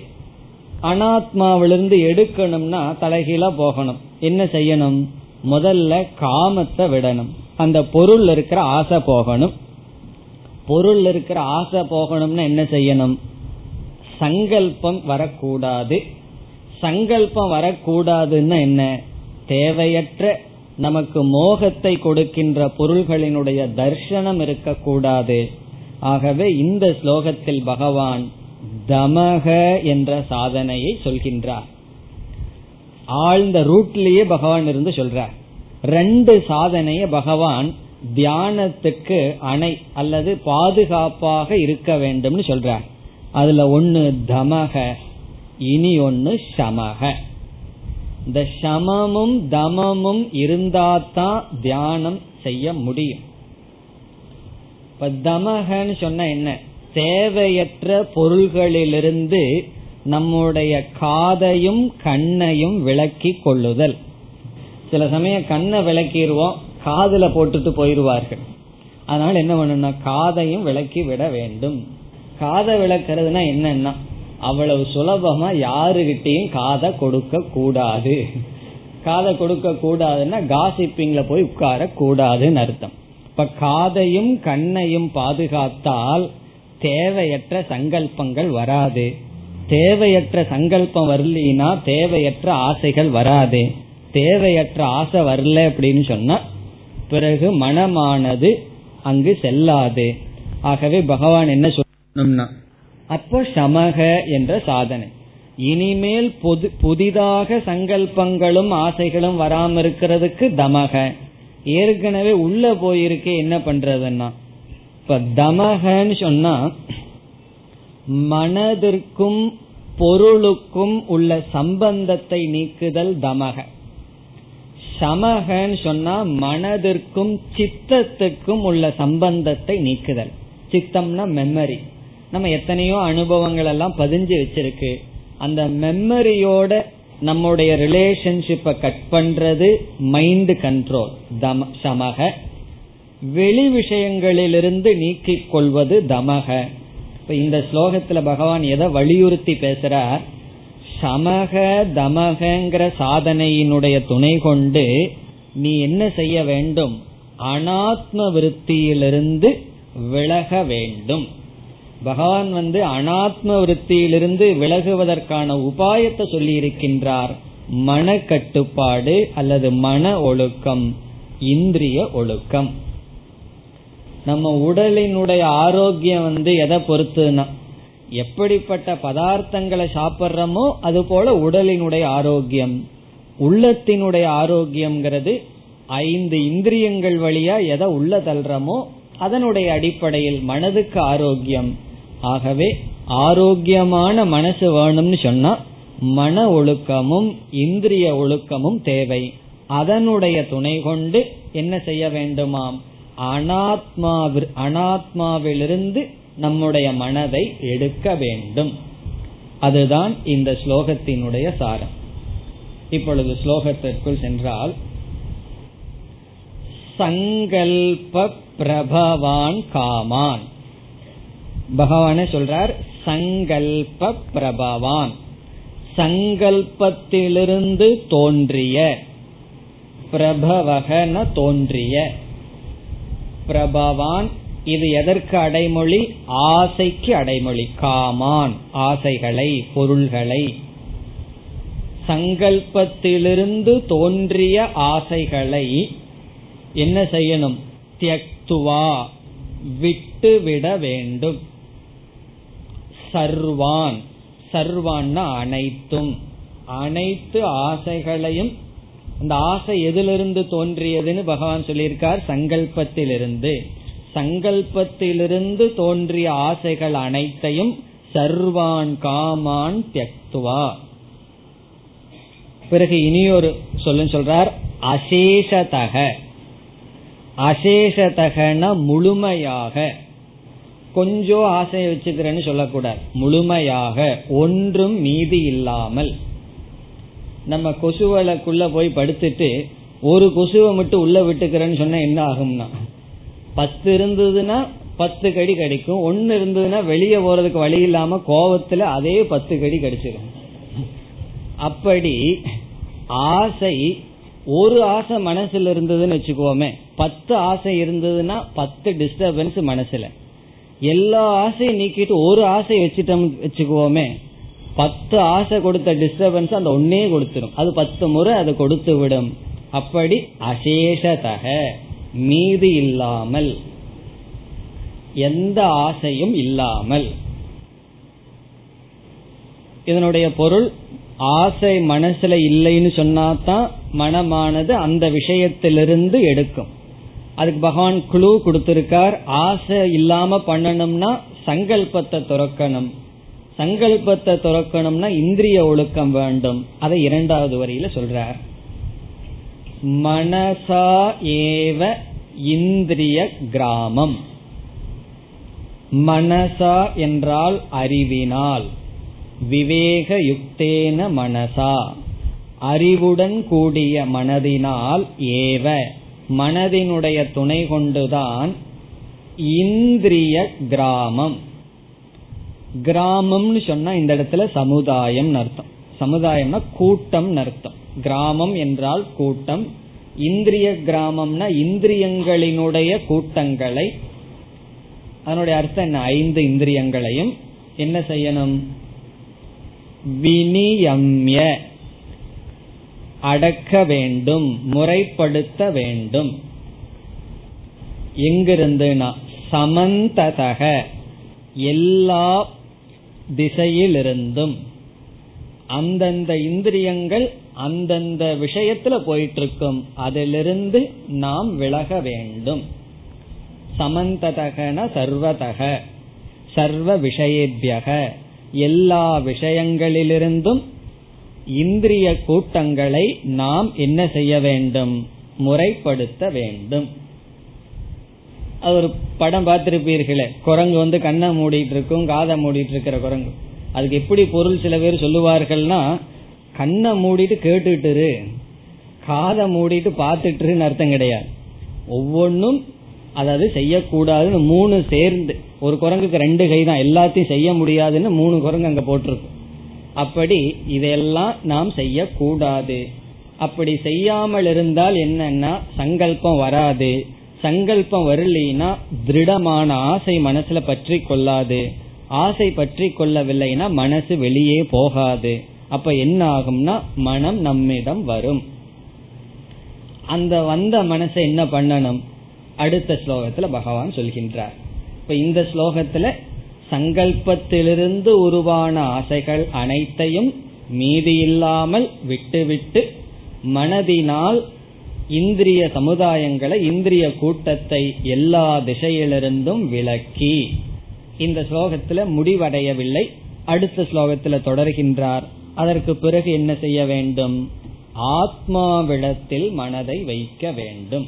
அனாத்மாவிலிருந்து எடுக்கணும்னா தலைகீழா போகணும். என்ன செய்யணும்? முதல்ல காமத்தை விடணும். அந்த பொருள் இருக்கிற ஆசை போகணும். பொருள் இருக்கிற ஆசை போகணும்னா என்ன செய்யணும்? சங்கல்பம் வரக்கூடாது. சங்கல்பம் வரக்கூடாதுன்னா என்ன? தேவையற்ற நமக்கு மோகத்தை கொடுக்கின்ற பொருள்களினுடைய தர்சனம் இருக்கக்கூடாது. ஆகவே இந்த ஸ்லோகத்தில் பகவான் தமக என்ற சாதனையை சொல்கின்றார். ஆழ்ந்த ரூட்லேயே பகவான் இருந்து சொல்றார். ரெண்டு சாதனைய பகவான் தியானத்துக்கு அணை அல்லது பாதுகாப்பாக இருக்க வேண்டும்னு சொல்றார் அதுல ஒன்னு தமக இனி ஒன்னு சமக. இந்த சமமும் தமமும் இருந்தாதான் தியானம் செய்ய முடியும். இப்ப தமகன்னு சொன்ன என்ன? தேவையற்ற பொருள்களிலிருந்து நம்முடைய காதையும் கண்ணையும் விளக்கி கொள்ளுதல். சில சமயம் கண்ணை விளக்கிடுவோம் காதுல போட்டுட்டு போயிருவார்கள். அதனால என்ன பண்ணணும்னா காதையும் விளக்கி விட வேண்டும். காதை விளக்குறதுனா என்னன்னா அவ்வளவு சுலபமா யாருகிட்டையும் காதை கொடுக்க கூடாது. காதை கொடுக்க கூடாதுன்னா காசிப்பிங்ல போய் உட்கார கூடாதுன்னு அர்த்தம். இப்ப காதையும் கண்ணையும் பாதுகாத்தால் தேவையற்ற சங்கல்பங்கள் வராது. தேவையற்ற சங்கல்பம் வரலினா தேவையற்ற ஆசைகள் வராது. தேவையற்ற ஆசை வரல அப்படின்னு சொன்னா பிறகு மனமானது அங்கு செல்லாது. ஆகவே பகவான் என்ன சொல்லணும்னா அப்போ சமக என்ற சாதனை. இனிமேல் புது புதிதாக சங்கல்பங்களும் ஆசைகளும் வராம இருக்கிறதுக்கு தமக. ஏற்கனவே உள்ள போயிருக்கே என்ன பண்றதுன்னா இப்ப தமகன்னு சொன்னா மனதிற்கும் பொருளுக்கும் உள்ள சம்பந்தத்தை நீக்குதல் தமக. சமகன்னு சொன்னா மனதிற்கும் சித்தத்துக்கும் உள்ள சம்பந்தத்தை நீக்குதல். சித்தம்னா மெமரி நம்ம எத்தனையோ அனுபவங்கள் எல்லாம் பதிஞ்சு வச்சிருக்கு. அந்த மெமரியோட நம்முடைய ரிலேஷன்ஷிப்பை கட் பண்றது மைண்ட் கண்ட்ரோல் தம சமக. வெளி விஷயங்களிலிருந்து நீக்கிக் கொள்வது தமக. இப்ப இந்த ஸ்லோகத்துல பகவான் எதை வலியுறுத்தி பேசுறார்? சமக தமகங்கிற சாதனையினுடைய துணை கொண்டு நீ என்ன செய்ய வேண்டும்? அனாத்ம விருத்தியிலிருந்து விலக வேண்டும். பகவான் வந்து அனாத்ம விருத்தியிலிருந்து விலகுவதற்கான உபாயத்தை சொல்லி இருக்கின்றார் மன கட்டுப்பாடு அல்லது மன ஒழுக்கம் இந்திரிய ஒழுக்கம். நம்ம உடலினுடைய ஆரோக்கியம் வந்து எதை பொறுத்துனா எப்படிப்பட்ட பதார்த்தங்களை சாப்பிட்றோமோ அது போல உடலினுடைய ஆரோக்கியம் உள்ளத்தினுடைய ஆரோக்கியம்ங்கிறது ஐந்து இந்திரியங்கள் வழியா எதை உள்ள தள்ளுறமோ அதனுடைய அடிப்படையில் மனதுக்கு ஆரோக்கியம். ஆகவே ஆரோக்கியமான மனசு வேணும்னு சொன்னா மன ஒழுக்கமும் இந்திரிய ஒழுக்கமும் தேவை. அதனுடைய துணை கொண்டு என்ன செய்ய வேண்டுமாம்? அனாத்மாவி அனாத்மாவிலிருந்து நம்முடைய மனதை எடுக்க வேண்டும். அதுதான் இந்த ஸ்லோகத்தினுடைய சாரம். இப்பொழுது ஸ்லோகத்திற்குள் சென்றால் சங்கல்ப பிரபவான் காமான். பகவானே சொல்றார் சங்கல்ப பிரபவான். சங்கல்பத்திலிருந்து தோன்றிய பிரபவகன தோன்றிய பிரபவான் இது எதற்கு அடைமொழி? ஆசைக்கு அடைமொழி. காமான் ஆசைகளை பொருள்களை. சங்கல்பத்திலிருந்து தோன்றிய ஆசைகளை என்ன செய்யணும்? தியக்துவா விட்டுவிட வேண்டும். சர்வான். சர்வான்னா அனைத்தும். அனைத்து ஆசைகளையும் அந்த ஆசை எதிலிருந்து தோன்றியதுன்னு பகவான் சொல்லியிருக்கார் சங்கல்பத்திலிருந்து. சங்கல்பத்திலிருந்து தோன்றிய ஆசைகள் அனைத்தையும் சர்வான் காமான் தியக்துவா. பிறகு இனியொரு சொல்லு சொல்றார் அசேஷதக. அசேஷதகன முழுமையாக. கொஞ்சம் ஆசையை வச்சுக்கிறேன்னு சொல்லக்கூடாது. முழுமையாக ஒன்றும் மீதி இல்லாமல். நம்ம கொசுவலைக்குள்ள போய் படுத்துட்டு ஒரு கொசுவை மட்டும் உள்ள விட்டுக்கிறேன்னு சொன்னா என்ன ஆகும்னா? பத்து இருந்ததுன்னா பத்து கடி கிடைக்கும். ஒன்னு இருந்ததுன்னா வெளியே போறதுக்கு வழி இல்லாம கோபத்துல அதே பத்து கடி கிடைச்சிடும். அப்படி ஆசை ஒரு ஆசை மனசுல இருந்ததுன்னு வச்சுக்கோமே. பத்து ஆசை இருந்ததுன்னா பத்து டிஸ்டர்பன்ஸ் மனசுல. எல்லா ஆசையும் நீக்கிட்டு ஒரு ஆசை வச்சுட்டோம் வச்சுக்குவோமே பத்து ஆசை கொடுத்த டிஸ்டர்பன்ஸ் அந்த ஒன்னே கொடுத்துரும். அது பத்து முறை அதை கொடுத்து விடும். அப்படி அசேஷதக. மீதி இல்லாமல் எந்த ஆசையும் இல்லாமல். இதனுடைய பொருள் ஆசை மனசுல இல்லைன்னு சொன்னாதான் மனமானது அந்த விஷயத்திலிருந்து எடுக்கும். அதுக்கு பகவான் குழு கொடுத்திருக்கார் ஆசை இல்லாம பண்ணணும்னா சங்கல்பத்தை துறக்கணும். சங்கல்பத்தை துறக்கணும்னா இந்திரிய ஒழுக்கம் வேண்டும். அதை இரண்டாவது வரியில சொல்றார். மனசா ஏவ இந்திரிய கிராமம். மனசா என்றால் அறிவினால். விவேக யுக்தேன மனசா. அறிவுடன் கூடிய மனதினால் ஏவ. மனதினுடைய துணை கொண்டுதான் இந்திரிய கிராமம். கிராமம்னு சொன்னா இந்த இடத்துல சமுதாயம் அர்த்தம். சமுதாயம்னா கூட்டம் அர்த்தம். கிராமம் என்றால் கூட்டம். இந்திரிய கிராமம்னா இந்திரியங்களினுடைய கூட்டங்களை. அதனுடைய அர்த்தம் என்ன? ஐந்து இந்திரியங்களையும். என்ன செய்யணும்? வினியம்ய அடக்க வேண்டும் முறைப்படுத்த வேண்டும். எங்கிருந்துனா சமந்ததக. எல்லா திசையிலிருந்தும். அந்தந்த இந்திரியங்கள் அந்தந்த விஷயத்துல போயிட்டு இருக்கும் அதிலிருந்து நாம் விலக வேண்டும். சமந்ததகன சர்வதக. சர்வ விஷயபியக. எல்லா விஷயங்களிலிருந்தும் இந்திரிய கூட்டங்களை நாம் என்ன செய்ய வேண்டும்? முறைப்படுத்த வேண்டும். அது ஒரு படம் பார்த்திருப்பீர்களே. குரங்கு வந்து கண்ணை மூடிட்டு இருக்கும் காதை மூடிட்டு இருக்கிற குரங்கு. அதுக்கு எப்படி பொருள் சில பேர் சொல்லுவார்கள்னா கண்ணை மூடிட்டு கேட்டுட்டுரு. காதை மூடிட்டு பார்த்துட்டுருன்னு அர்த்தம் கிடையாது. ஒவ்வொன்றும் அதாவது செய்யக்கூடாதுன்னு மூணு சேர்ந்து ஒரு குரங்குக்கு ரெண்டு கை தான் எல்லாத்தையும் செய்ய முடியாதுன்னு மூணு குரங்கு அங்க போட்டிருக்கும் அப்படி இதெல்லாம் நாம் செய்யக்கூடாது. அப்படி செய்யாமல் இருந்தால் என்னன்னா சங்கல்பம் வராது. சங்கல்பம் வரலினா திருடமான ஆசை மனசுல பற்றி கொள்ளாது. ஆசை பற்றி கொள்ளவில்லைன்னா மனசு வெளியே போகாது. அப்ப என்ன ஆகும்னா மனம் நம்மிடம் வரும். அந்த வந்த மனசை என்ன பண்ணணும்? அடுத்த ஸ்லோகத்துல பகவான் சொல்கின்றார். இப்ப இந்த ஸ்லோகத்துல சங்கல்பத்திலிருந்து உருவான ஆசைகள் அனைத்தையும் மீதி இல்லாமல் விட்டுவிட்டு மனதினால் இந்திரிய சமுதாயங்களை இந்திரிய கூட்டத்தை எல்லா திசையிலிருந்தும் விளக்கி இந்த ஸ்லோகத்துல முடிவடையவில்லை. அடுத்த ஸ்லோகத்துல தொடர்கின்றார். அதற்கு பிறகு என்ன செய்ய வேண்டும் ஆத்மாவிடத்தில் மனதை வைக்க வேண்டும்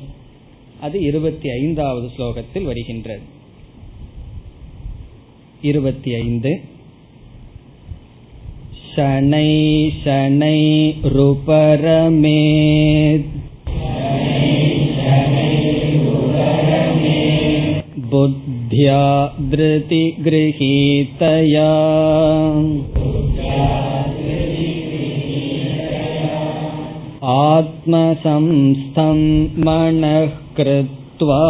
அது இருபத்தி ஐந்தாவது ஸ்லோகத்தில் வருகின்றது இருபத்தி ஐந்து शनै शनैरुपरमेत् बुद्ध्या धृतिगृहीतया आत्मसंस्थं मनः कृत्वा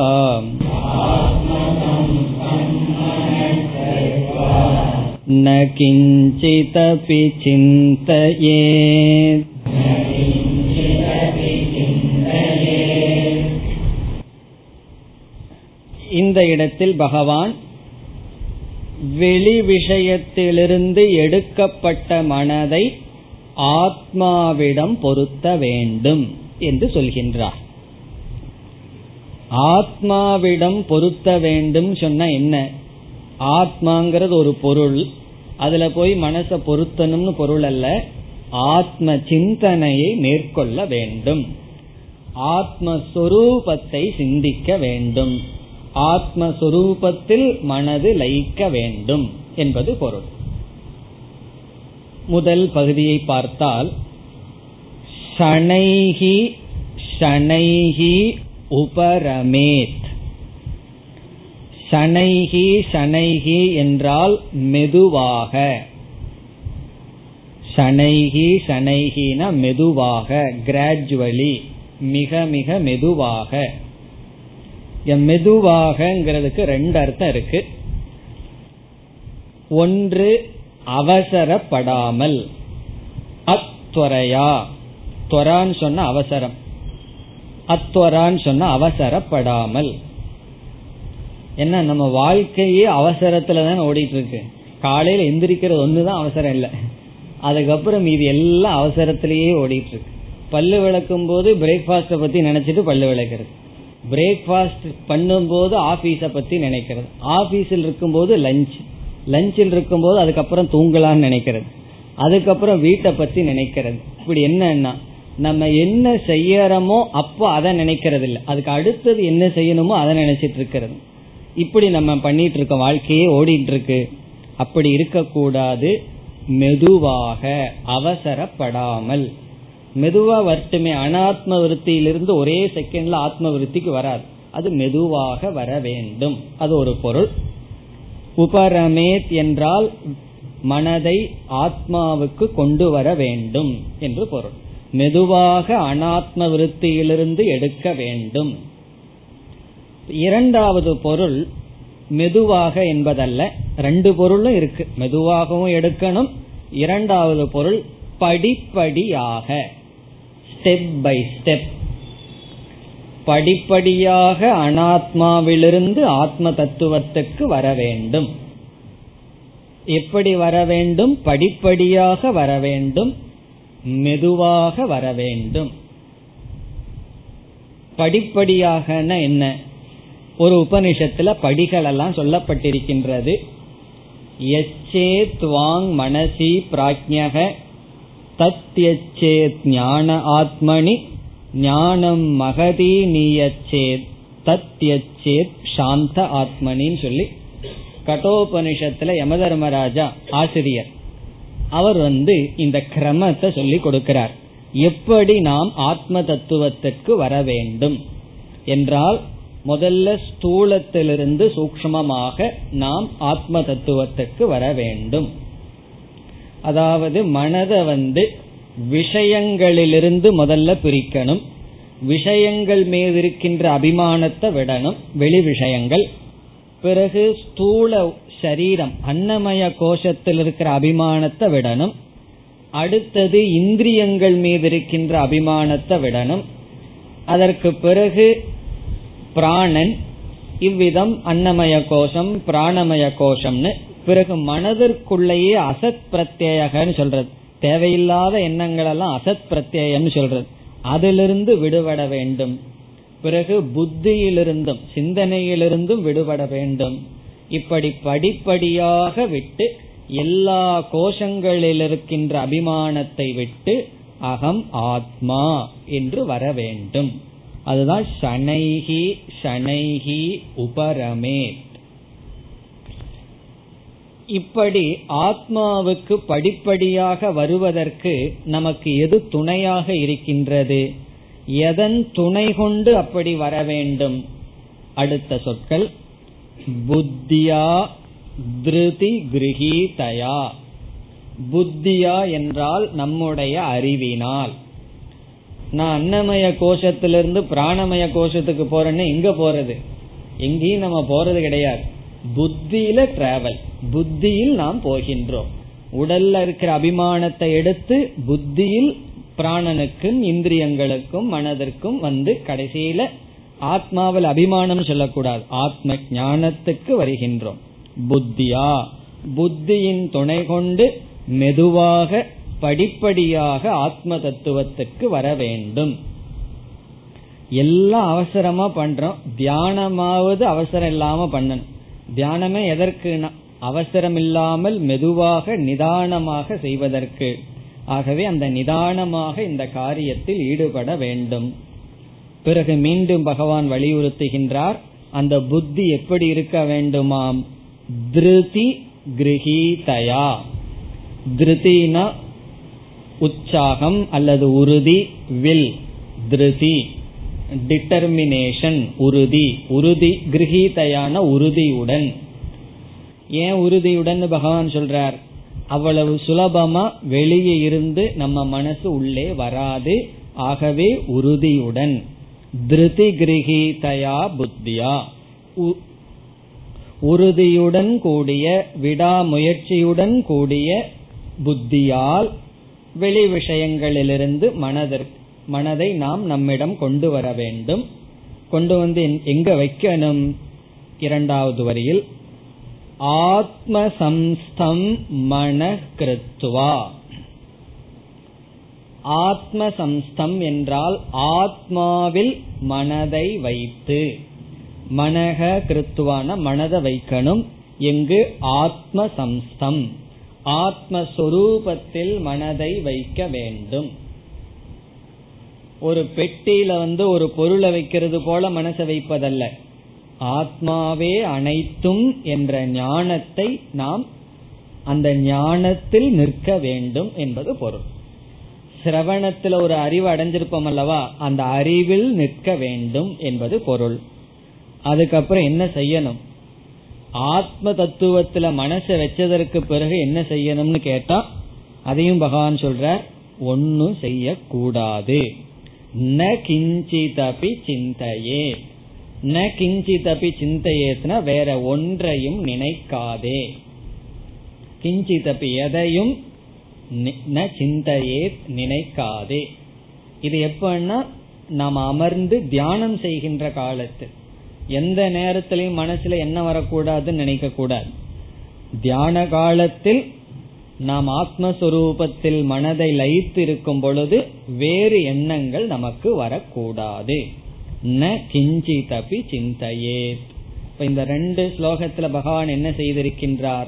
न किञ्चिदपि चिन्तयेत् இந்த இடத்தில் பகவான் வெளி விஷயத்திலிருந்து எடுக்கப்பட்ட மனதை ஆத்மாவிடம் பொருத்த வேண்டும் என்று சொல்கின்றார். ஆத்மாவிடம் பொருத்த வேண்டும் சொன்ன என்ன? ஆத்மாங்கிறது ஒரு பொருள். அதுல போய் மனசை பொருத்தணும்னு பொருள் அல்ல. ஆத்ம சிந்தனையை மேற்கொள்ள வேண்டும். ஆத்மஸ்வரூபத்தை சிந்திக்க வேண்டும். ஆத்மஸ்வரூபத்தில் மனது லயிக்க வேண்டும் என்பது பொருள். முதல் பகுதியை பார்த்தால் ஷனைஹி ஷனைஹி உபரமேத். ஷனைஹி ஷனைஹி என்றால் மெதுவாக. ஷனைஹி ஷனைஹின மெதுவாக கிராஜுவலி மிக மிக மெதுவாக. மெதுவாகங்கிறதுக்கு ரெண்டு அர்த்தம் இருக்கு. ஒன்று அவசரப்படாமல். அத்வரையா. துவரான்னு சொன்ன அவசரம். அத்வரான்னு சொன்ன அவசரப்படாமல். என்ன நம்ம வாழ்க்கையே அவசரத்துல தான் ஓடிட்டு இருக்கு காலையில எந்திரிக்கிறது ஒண்ணுதான் அவசரம் இல்லை. அதுக்கப்புறம் இது எல்லாம் அவசரத்திலேயே ஓடிட்டு இருக்கு பல்லு விளக்கும் போது பிரேக்ஃபாஸ்ட பத்தி நினைச்சிட்டு பல்லு விளக்குறது. பிரேக்ஃபாஸ்ட் பண்ணும்போது ஆபீஸ பத்தி நினைக்கிறது. ஆபீஸில் இருக்கும்போது லஞ்ச் லஞ்சில் இருக்கும்போது அதுக்கப்புறம் தூங்கலாம்னு நினைக்கிறது. அதுக்கப்புறம் வீட்டை பத்தி நினைக்கிறது. இப்படி என்னன்னா நம்ம என்ன செய்யறோமோ அப்போ அதை நினைக்கிறது இல்லை அதுக்கு அடுத்தது என்ன செய்யணுமோ அதை நினைச்சிட்டு இருக்கிறது. இப்படி நம்ம பண்ணிட்டு இருக்க வாழ்க்கையே ஓடிட்டு இருக்கு. அப்படி இருக்கக்கூடாது. மெதுவாக அவசரப்படாமல். மெதுவா வரட்டுமே. அனாத்ம விருத்தியிலிருந்து ஒரே செகண்ட்ல ஆத்ம விருத்திக்கு வராது. அது மெதுவாக வர வேண்டும். அது ஒரு பொருள். உபரமேத் என்றால் மனதை ஆத்மாவுக்கு கொண்டு வர வேண்டும் என்று பொருள். மெதுவாக அனாத்ம விருத்தியிலிருந்து எடுக்க வேண்டும். இரண்டாவது பொருள் மெதுவாக என்பதல்ல ரெண்டு பொருளும் இருக்கு. மெதுவாகவும் எடுக்கணும். இரண்டாவது பொருள் படிப்படியாக ஸ்டெப் பை ஸ்டெப் படிப்படியாக அனாத்மாவிலிருந்து ஆத்ம தத்துவத்துக்கு வர வேண்டும். எப்படி வர வேண்டும்? படிப்படியாக வர வேண்டும். மெதுவாக வர வேண்டும். படிப்படியாக என்ன? ஒரு உபனிஷத்துல படிகள் எல்லாம் சொல்லப்பட்டிருக்கின்றது. எச்சே துவாங் மனசி பிராஜ்யக தத்யச்சே ஞான ஆத்மனி ஞானம் மகதி நீயச்சேத் தத்யச்சேத் சாந்த ஆத்மனின்னு சொல்லி கட்டோபனிஷத்துல யமதர்மராஜா ஆசிரியர். அவர் வந்து இந்த கிரமத்தை சொல்லி கொடுக்கிறார். எப்படி நாம் ஆத்ம தத்துவத்துக்கு வர வேண்டும்? என்றால் முதல்ல ஸ்தூலத்திலிருந்து சூக்மமாக நாம் ஆத்ம தத்துவத்துக்கு வர வேண்டும். அதாவது மனதை வந்து விஷயங்களிலிருந்து முதல்ல பிரிக்கணும். விஷயங்கள் மீது இருக்கின்ற அபிமானத்தை விடணும். வெளி விஷயங்கள். பிறகு ஸ்தூல சரீரம் அன்னமய கோஷத்தில் இருக்கிற அபிமானத்தை விடணும். அடுத்தது இந்திரியங்கள் மீது இருக்கின்ற அபிமானத்தை விடணும். அதற்கு பிறகு பிராணன் இவ்விதம் அன்னமய கோஷம் பிராணமய கோஷம்னு. பிறகு மனதிற்குள்ளேயே அசத் பிரத்யேகன்னு சொல்றது. தேவையில்லாத எண்ணங்கள் எல்லாம் அசத் பிரத்யம் சொல்றது. அதிலிருந்து விடுபட வேண்டும். பிறகு புத்தியிலிருந்தும் சிந்தனையிலிருந்தும் விடுபட வேண்டும். இப்படி படிப்படியாக விட்டு எல்லா கோஷங்களில் இருக்கின்ற அபிமானத்தை விட்டு அகம் ஆத்மா என்று வர வேண்டும். அதுதான் ஷனைகி ஷனைகி உபரமே. இப்படி ஆத்மாவுக்கு படிப்படியாக வருவதற்கு நமக்கு எது துணையாக இருக்கின்றது? எதன் துணை கொண்டு அப்படி வர வேண்டும்? அடுத்த சொற்கள் புத்தியா திருதி கிரகீதயா. புத்தியா என்றால் நம்முடைய அறிவினால். நான் அன்னமய கோஷத்திலிருந்து பிராணமய கோஷத்துக்கு போறேன்னு எங்க போறது. எங்கேயும் நம்ம போறது கிடையாது. புத்தியில டிராவல் புத்தியில் நாம் போகின்றோம். உடல்ல இருக்கிற அபிமானத்தை எடுத்து புத்தியில் பிராணனுக்கும் இந்திரியங்களுக்கும் மனதிற்கும் வந்து கடைசியில ஆத்மாவில் அபிமானம் சொல்லக்கூடாது. ஆத்ம ஞானத்துக்கு வருகின்றோம். புத்தியா? புத்தியின் துணை கொண்டு மெதுவாக படிப்படியாக ஆத்ம தத்துவத்துக்கு வர வேண்டும். எல்லாம் அவசரமா பண்றோம். தியானமாவது அவசரம் இல்லாம பண்ணணும். தியானமே எதற்கு? அவசரம் இல்லாமல் மெதுவாக நிதானமாக செய்வதற்கு. ஆகவே அந்த நிதானமாக இந்த காரியத்தில் ஈடுபட வேண்டும். பிறகு மீண்டும் பகவான் வலியுறுத்துகின்றார் அந்த புத்தி எப்படி இருக்க வேண்டுமாம்? திருதி கிரகீதயா. திருதினா உற்சாகம் அல்லது உறுதி வில். திருதி. டிட்டர்மினேஷன் உறுதி. உறுதி கிரகீதையான உறுதியுடன். ஏன் உறுதியுடன் பகவான் சொல்றார்? அவ்வளவு சுலபமா வெளியே இருந்து நம்ம மனசு உள்ளே வராது. ஆகவே உறுதியுடன். திருதி கிரகீதையா புத்தியா. உறுதியுடன் கூடிய விடாமுயற்சியுடன் கூடிய புத்தியால் வெளி விஷயங்களிலிருந்து மனதிற்கு மனதை நாம் நம்மிடம் கொண்டு வர வேண்டும். கொண்டு வந்து எங்க வைக்கணும்? இரண்டாவது வரியில் ஆத்ம சம்ஸ்தம் மன கிருத்துவா. ஆத்ம சம்ஸ்தம் என்றால் ஆத்மாவில் மனதை வைத்து மனக கிருத்துவான மனதை வைக்கணும். எங்கு? ஆத்ம சம்ஸ்தம் ஆத்மஸ்வரூபத்தில் மனதை வைக்க வேண்டும். ஒரு பெட்டியில வந்து ஒரு பொருளை வைக்கிறது போல மனசை வைப்பதல்ல. ஆத்மாவே அனைத்தும் என்ற ஞானத்தை நாம் அந்த ஞானத்தில் நிற்க வேண்டும் என்பது பொருள். சிரவணத்துல ஒரு அறிவு அடைஞ்சிருப்போம் அல்லவா? அந்த அறிவில் நிற்க வேண்டும் என்பது பொருள். அதுக்கப்புறம் என்ன செய்யணும்? ஆத்ம தத்துவத்துல மனசை வச்சதற்கு பிறகு என்ன செய்யணும்னு கேட்டா அதையும் பகவான் சொல்ற ஒன்னும் செய்யக்கூடாது. ந கிஞ்சிதபி சிந்தையே ந கிஞ்சிதபி சிந்தையேத்னா வேற ஒன்றையும் நினைக்காதே। கிஞ்சிதபி எதையும் ந சிந்தையே நினைக்காதே। இது எப்பன்னா நாம் அமர்ந்து தியானம் செய்கின்ற காலத்து. எந்த நேரத்திலையும் மனசுல என்ன வரக்கூடாதுன்னு நினைக்க கூடாது தியான காலத்தில் நாம் ஆத்மஸ்வரூபத்தில் மனதை லயித்து இருக்கும் பொழுது வேறு எண்ணங்கள் நமக்கு வரக்கூடாது. ந கிஞ்சிதபி சிந்தையே இந்த ரெண்டு ஸ்லோகத்துல பகவான் என்ன செய்திருக்கின்றார்?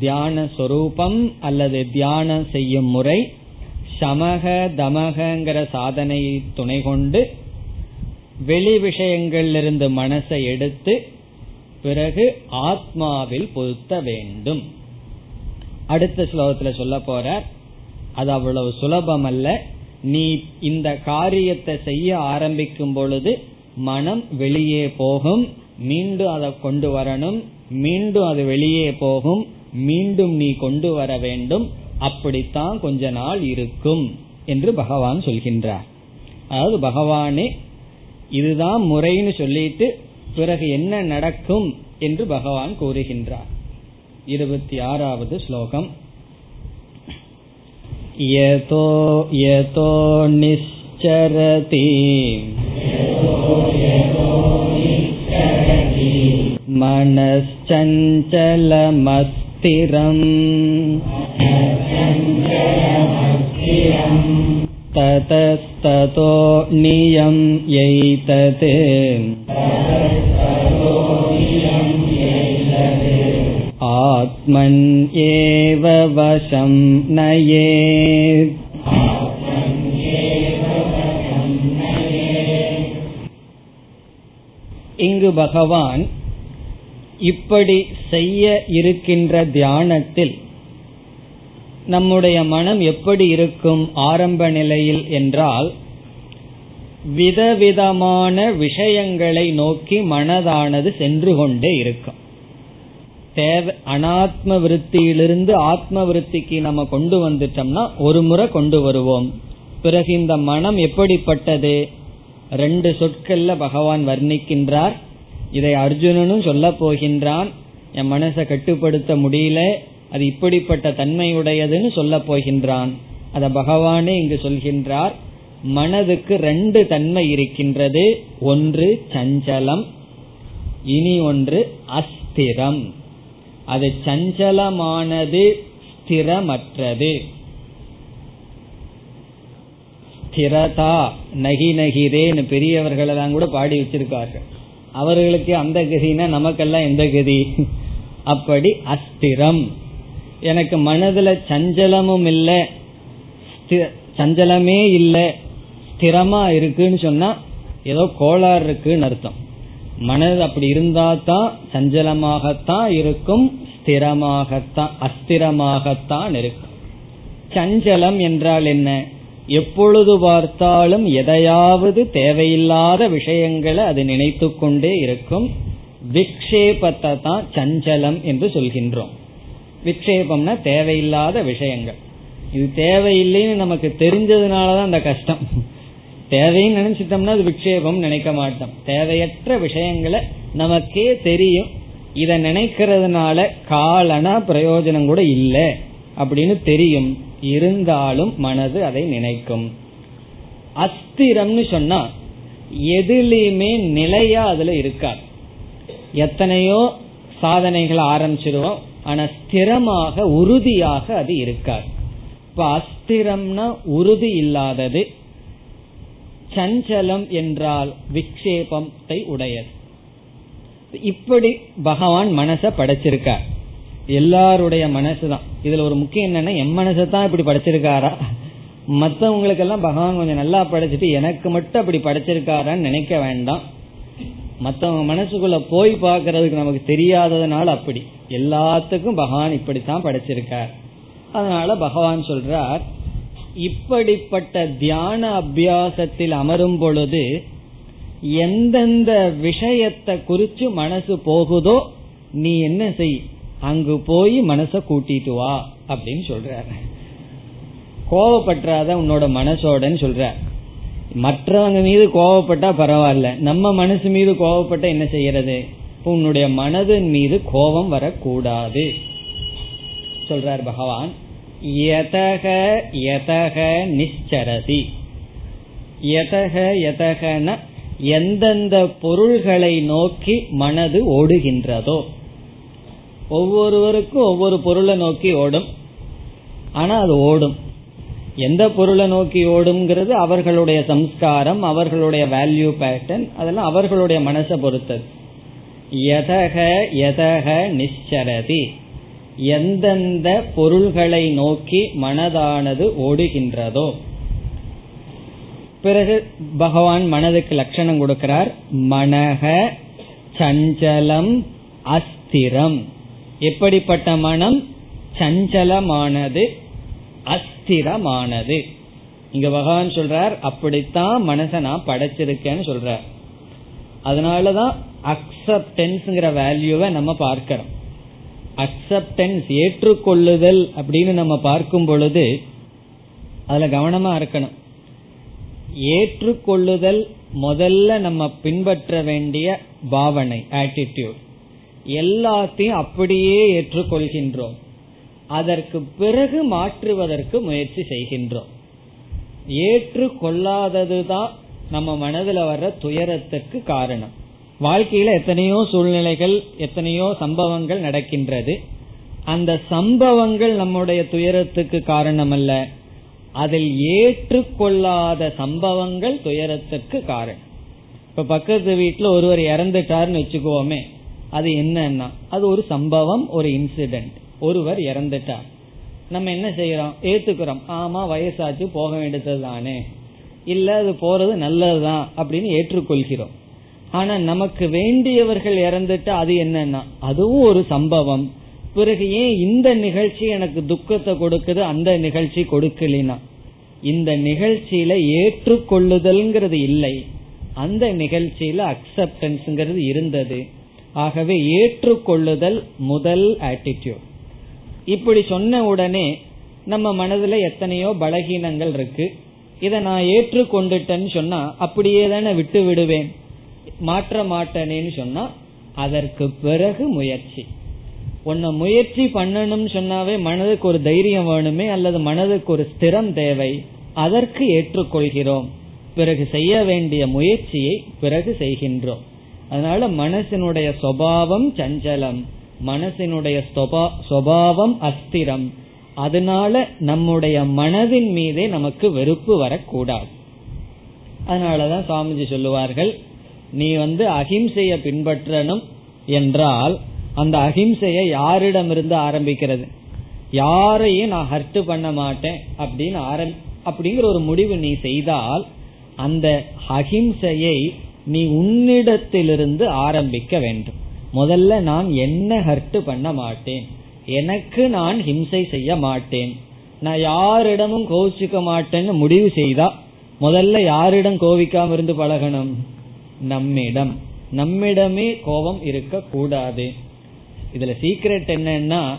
தியான சொரூபம் அல்லது தியானம் செய்யும் முறை சமக தமகங்கிற சாதனையை துணை கொண்டு வெளி விஷயங்களிலிருந்து மனசை எடுத்து பிறகு ஆத்மாவில் பொருத்த வேண்டும். அடுத்த ஸ்லோகத்துல சொல்ல போற அது அவ்வளவு சுலபம் அல்ல. நீ இந்த காரியத்தை செய்ய ஆரம்பிக்கும் பொழுது மனம் வெளியே போகும். மீண்டும் அதை கொண்டு வரணும். மீண்டும் அது வெளியே போகும். மீண்டும் நீ கொண்டு வர வேண்டும். அப்படித்தான் கொஞ்ச நாள் இருக்கும் என்று பகவான் சொல்கின்றார். அதாவது பகவானே இதுதான் முறைன்னு சொல்லிட்டு பிறகு என்ன நடக்கும் என்று பகவான் கூறுகின்றார். இருபத்தி ஆறாவது ஸ்லோகம் यतो यतो निश्चरति मनश्चञ्चलमस्थिरम् ततस्ततो नियं यैतत् आत्मन्येव वशं नयेत् இங்கு பகவான் இப்படி செய்ய இருக்கின்ற தியானத்தில் நம்முடைய மனம் எப்படி இருக்கும் ஆரம்ப நிலையில் என்றால் விதவிதமான விஷயங்களை நோக்கி மனதானது சென்று கொண்டே இருக்கும் தேவை அனாத்ம விருத்தியிலிருந்து ஆத்ம விருத்திக்கு நம்ம கொண்டு வந்துட்டோம்னா ஒரு முறை கொண்டு வருவோம். பிறகு இந்த மனம் எப்படிப்பட்டது? ரெண்டு சொற்கள்ல பகவான் வர்ணிக்கின்றார். இதை அர்ஜுனனும் சொல்ல போகின்றான். என் மனசை கட்டுப்படுத்த முடியல. அது இப்படிப்பட்ட தன்மையுடையதுன்னு சொல்ல போகின்றான். அத பகவானே இங்கு சொல்கின்றார். மனதுக்கு ரெண்டு தன்மை இருக்கின்றது. ஒன்று சஞ்சலம் இனி ஒன்று அஸ்திரம். அது சஞ்சலமானது ஸ்திரமற்றது. ஸ்திரதா நகி நகிரேன்னு பெரியவர்களெல்லாம் கூட பாடி வச்சிருக்கார்கள். அவர்களுக்கு அந்த கதினா நமக்கெல்லாம் எந்த கதி? அப்படி அஸ்திரம். எனக்கு மனதுல சஞ்சலமும் இல்லை சஞ்சலமே இல்லை ஸ்திரமா இருக்குன்னு சொன்னா ஏதோ கோளாறு இருக்குன்னு அர்த்தம். மனது அப்படி இருந்தா தான் சஞ்சலமாகத்தான் இருக்கும் ஸ்திரமாகத்தான் அஸ்திரமாகத்தான் இருக்கும். சஞ்சலம் என்றால் என்ன? எப்பொழுது பார்த்தாலும் எதையாவது தேவையில்லாத விஷயங்களை அது நினைத்து கொண்டே இருக்கும். விக்ஷேபத்தை தான் சஞ்சலம் என்று சொல்கின்றோம். விக்ஷேபம்னா தேவையில்லாத விஷயங்கள். இது தேவையில்லைன்னு நமக்கு தெரிஞ்சதுனாலதான் அந்த கஷ்டம். தேவைன்னு நினைச்சிட்டோம்னா அது விக்ஷேபம் நினைக்க மாட்டோம். தேவையற்ற விஷயங்களை நமக்கே தெரியும். இத நினைக்கிறதுனால காலனா பிரயோஜனம் கூட இல்லை அப்படின்னு தெரியும். இருந்தாலும் மனது அதை நினைக்கும். அஸ்திரம்னு சொன்னா எதுலேயுமே நிலையா அதுல இருக்காது. எத்தனையோ சாதனைகளை ஆரம்பிச்சிருவோம் ஆனா ஸ்திரமாக உறுதியாக அது இருக்காது. இப்ப அஸ்திரம்னா உறுதி இல்லாதது சஞ்சலம் என்றால் விக்ஷேபத்தை உடையது. இப்படி பகவான் மனச படைச்சிருக்கார். எல்லாருடைய மனசுதான். இதுல ஒரு முக்கியம் என்னன்னா என் மனசை தான் இப்படி படைச்சிருக்காரா? மற்றவங்களுக்கெல்லாம் பகவான் கொஞ்சம் நல்லா படைச்சிட்டு எனக்கு மட்டும் அப்படி படைச்சிருக்காரான்னு நினைக்க வேண்டாம். மற்றவங்க மனசுக்குள்ள போய் பார்க்கறதுக்கு நமக்கு தெரியாததுனால அப்படி. எல்லாத்துக்கும் பகவான் இப்படித்தான் படைச்சிருக்கார். அதனால பகவான் சொல்றார் இப்படிப்பட்ட தியான அபியாசத்தில் அமரும் பொழுது எந்தெந்த விஷயத்தை குறிச்சு மனசு போகுதோ நீ என்ன செய்? அங்கு போய் மனச கூட்டிட்டு வா அப்படின்னு சொல்றாரு. கோவப்பற்றாத உன்னோட மனசோடன்னு சொல்ற மற்றவங்க மீது கோவப்பட்டா பரவாயில்ல. நம்ம மனசு மீது கோவப்பட்ட என்ன செய்யறது? உன்னுடைய மனதின் மீது கோபம் வரக்கூடாது சொல்றார் பகவான். யதக யதக நிச்சரதி யதக யதகன எந்தெந்த பொருள்களை நோக்கி மனது ஓடுகின்றதோ. ஒவ்வொருவருக்கும் ஒவ்வொரு பொருளை நோக்கி ஓடும். ஆனா அது ஓடும். எந்த பொருளை நோக்கி ஓடுங்கிறது அவர்களுடைய சம்ஸ்காரம் அவர்களுடைய வேல்யூ பேட்டர்ன் அதெல்லாம் அவர்களுடைய மனசை பொறுத்தது. எதக எதக நிச்சரதி. எந்தெந்த பொருள்களை நோக்கி மனதானது ஓடுகின்றதோ. பிறகு பகவான் மனதுக்கு லட்சணம் கொடுக்கிறார். மனக சஞ்சலம் அஸ்திரம். எப்படிப்பட்ட மனம்? சஞ்சலமானது அஸ்திரமானது. இங்க பகவான் சொல்றார் அப்படித்தான் மனசை நான் படைச்சிருக்கேன்னு சொல்றார். அதனாலதான் அக்செப்டன்ஸ்ங்கிற வேல்யூவை நம்ம பார்க்கிறோம். அக்செப்டன்ஸ் ஏற்றுக்கொள்ளுதல் அப்படின்னு நம்ம பார்க்கும் பொழுது அதுல கவனமா இருக்கணும். ஏற்றுக்கொள்ளுதல் முதல்ல நம்ம பின்பற்ற வேண்டிய பாவனை ஆட்டிடியூட் எல்லாத்தையும் அப்படியே ஏற்றுக்கொள்கின்றோம். அதற்கு பிறகு மாற்றுவதற்கு முயற்சி செய்கின்றோம். ஏற்றுக்கொள்ளாததுதான் நம்ம மனதில் வர்ற துயரத்துக்கு காரணம். வாழ்க்கையில எத்தனையோ சூழ்நிலைகள் எத்தனையோ சம்பவங்கள் நடக்கின்றது. அந்த சம்பவங்கள் நம்முடைய துயரத்துக்கு காரணம் அல்ல அதில் ஏற்றுக்கொள்ளாத சம்பவங்கள் துயரத்துக்கு காரணம். இப்ப பக்கத்து வீட்டுல ஒருவர் இறந்துட்டாருன்னு வச்சுக்கோமே அது என்னன்னா அது ஒரு சம்பவம் ஒரு இன்சிடென்ட் ஒருவர் இறந்துட்டார். நம்ம என்ன செய்யறோம்? ஏத்துக்கிறோம். ஆமா வயசாச்சு போக வேண்டியது தானே இல்ல அது போறது நல்லதுதான் அப்படின்னு ஏற்றுக்கொள்கிறோம். ஆனா நமக்கு வேண்டியவர்கள் இறந்துட்டா அது என்னன்னா? அதுவும் ஒரு சம்பவம். பிறகு ஏன் இந்த நிகழ்ச்சி எனக்கு துக்கத்தை கொடுக்குது அந்த நிகழ்ச்சி கொடுக்கலினா? இந்த நிகழ்ச்சியில ஏற்றுக்கொள்ளுதல்ங்கிறது இல்லை. அந்த நிகழ்ச்சியில அக்செப்டன்ஸ்ங்கிறது இருந்தது. ஆகவே ஏற்றுக்கொள்ளுதல் முதல் ஆட்டிடியூட் இப்படி சொன்ன உடனே நம்ம மனதுல எத்தனையோ பலகீனங்கள் இருக்கு. இதை நான் ஏற்றுக்கொண்டுட்டேன்னு சொன்னா அப்படியே தானே விட்டு விடுவேன்? மாற்ற மாட்டேனேன்னு சொன்னா அதற்கு பிறகு முயற்சி. உன்னை முயற்சி பண்ணணும்னு சொன்னாவே மனதுக்கு ஒரு தைரியம் வேணுமே அல்லது மனதுக்கு ஒரு ஸ்திரம் தேவை அதற்கு ஏற்றுக்கொள்கிறோம். பிறகு செய்ய வேண்டிய முயற்சியை பிறகு செய்கின்றோம். அதனால மனசினுடைய சுவாவம் சஞ்சலம். மனசினுடைய சுவாவம் அஸ்திரம். அதனால நம்முடைய மனதின் மீதே நமக்கு வெறுப்பு வரக்கூடாது. அதனாலதான் சுவாமிஜி சொல்லுவார்கள் நீ வந்து அகிம்சைய பின்பற்றணும் என்றால் அந்த அகிம்சைய யாரிடமிருந்து ஆரம்பிக்கிறது? யாரையும் நான் ஹர்ட் பண்ண மாட்டேன் அப்படின்னு ஆரம் அப்படிங்கிற ஒரு முடிவு நீ செய்தால் அந்த அகிம்சையை நீ உன்னிடத்திலிருந்து ஆரம்பிக்க வேண்டும். முதல்ல நான் என்ன ஹர்ட் பண்ண மாட்டேன்? எனக்கு நான் ஹிம்சை செய்ய மாட்டேன். நான் யாரிடமும் கோவிச்சுக்க மாட்டேன்னு முடிவு செய்தா முதல்ல யாரிடம் கோவிக்காம இருந்து பழகணும்? நம்மிடம். நம்மிடமே கோபம் இருக்க கூடாது இதுல சீக்ரெட் என்னன்னா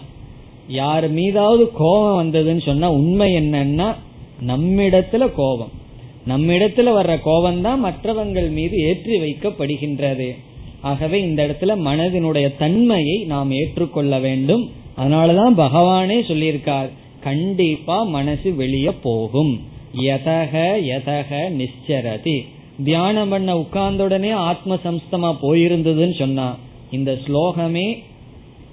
யார் மீதாவது கோபம் வந்ததுன்னு சொன்னா உண்மை என்னன்னா நம்மிடத்துல கோபம். நம்மிடத்துல வர்ற கோபம் தான் மற்றவங்கள் மீது ஏற்றி வைக்கப்படுகின்றது. ஆகவே இந்த இடத்துல மனதினுடைய தன்மையை நாம் ஏற்றுக்கொள்ள வேண்டும். அதனாலதான் பகவானே சொல்லியிருக்கார் கண்டிப்பா மனசு வெளியே போகும். யதக யதக நிச்சரதி. தியானம் பண்ண உட்கார்ந்த உடனே ஆத்ம சம்ஸ்தமா போயிருந்ததுன்னு சொன்னா இந்த ஸ்லோகமே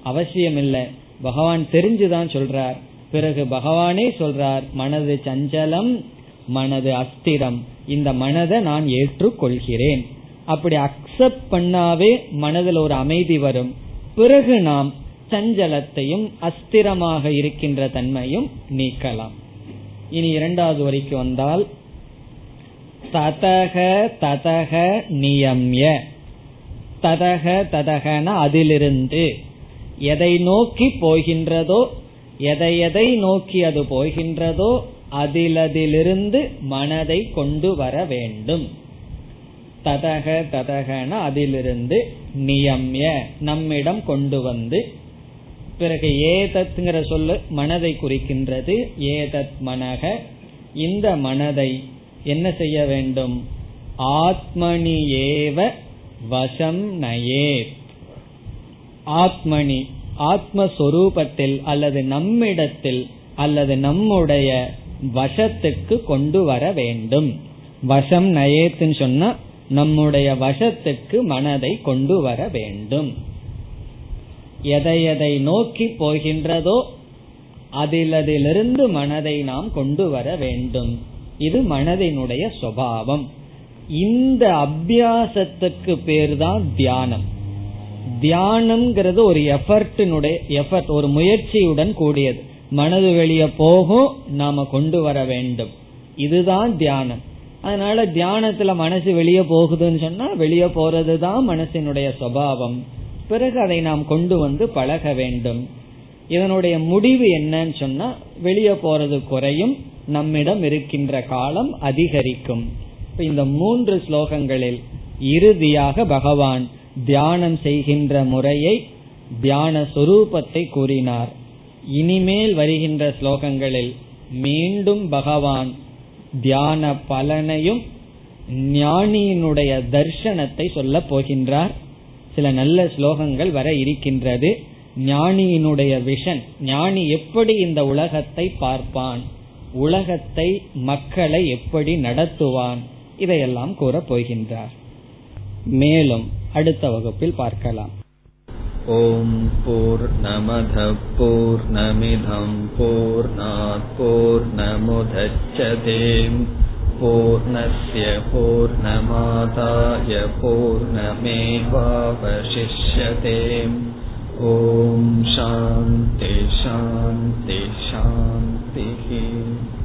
அவசியம் இல்லை பகவான் தெரிஞ்சுதான் சொல்றார். பிறகு பகவானே சொல்றார் மனது சஞ்சலம் மனது அஸ்திரம். இந்த மனதை நான் ஏற்றுக்கொள்கிறேன். அப்படி அக்செப்ட் பண்ணாவே மனதில் ஒரு அமைதி வரும். பிறகு நாம் சஞ்சலத்தையும் அஸ்திரமாக இருக்கின்ற தன்மையும் நீக்கலாம். இனி இரண்டாவது வரைக்கு வந்தால் ததக ததக நியம்ய. ததக ததகன அதிலிருந்து எதை நோக்கி போகின்றதோ எதை எதை நோக்கி அது போகின்றதோ அதிலதிலிருந்து மனதை கொண்டு வர வேண்டும். ததக ததகன அதிலிருந்து நியம்ய நம்மிடம் கொண்டு வந்து பிறகு ஏதத்ங்கிற சொல்லு மனதை குறிக்கின்றது ஏதத் மனக. இந்த மனதை என்ன செய்ய வேண்டும்? ஆத்மனி ஏவ வசம் நயே ஆத்மனி ஆத்மஸ்வரூபத்தில் அல்லது நம்மிடத்தில் அல்லது நம்முடைய வசத்துக்கு கொண்டு வர வேண்டும். வசம் நயேத்துன்னு சொன்னா நம்முடைய வசத்துக்கு மனதை கொண்டு வர வேண்டும். எதை எதை நோக்கி போகின்றதோ அதிலதிலிருந்து மனதை நாம் கொண்டு வர வேண்டும். இது மனதினுடைய சுவாவம் இந்த அபியாசத்துக்கு பேர் தான் தியானம். தியானம்ங்கிறது ஒரு எஃபர்டினுடைய எஃபர்ட் ஒரு முயற்சியுடன் கூடியது. மனது வெளியே போகும் நாம கொண்டு வர வேண்டும். இதுதான் தியானம். அதனால தியானத்துல மனசு வெளியே போகுதுன்னு சொன்னா வெளியே போறதுதான் மனசினுடைய சுவாவம் பிறகு அதை நாம் கொண்டு வந்து பழக வேண்டும். இதனுடைய முடிவு என்னன்னு சொன்னா வெளியே போறது குறையும் நம்மிடம் இருக்கின்ற காலம் அதிகரிக்கும். இந்த மூன்று ஸ்லோகங்களில் இறுதியாக பகவான் தியானம் செய்கின்ற முறையை தியான சுரூபத்தை கூறினார். இனிமேல் வருகின்ற ஸ்லோகங்களில் மீண்டும் பகவான் தியான பலனையும் ஞானியினுடைய தர்ஷனத்தை சொல்ல போகின்றார். சில நல்ல ஸ்லோகங்கள் வர இருக்கின்றது. ஞானியினுடைய விஷன் ஞானி எப்படி இந்த உலகத்தை பார்ப்பான்? உலகத்தை மக்களை எப்படி நடத்துவான் இதையெல்லாம் கூறப் போகின்றார் மேலும் அடுத்த வகுப்பில் பார்க்கலாம் ॐ पूर्णमधपूर्णमिधं पूर्णात्पूर्णमुदच्छते पूर्णस्य पूर्णमादाय पूर्णमेवावशिष्यते ॐ शान्ति शान्ति शान्तिः speaking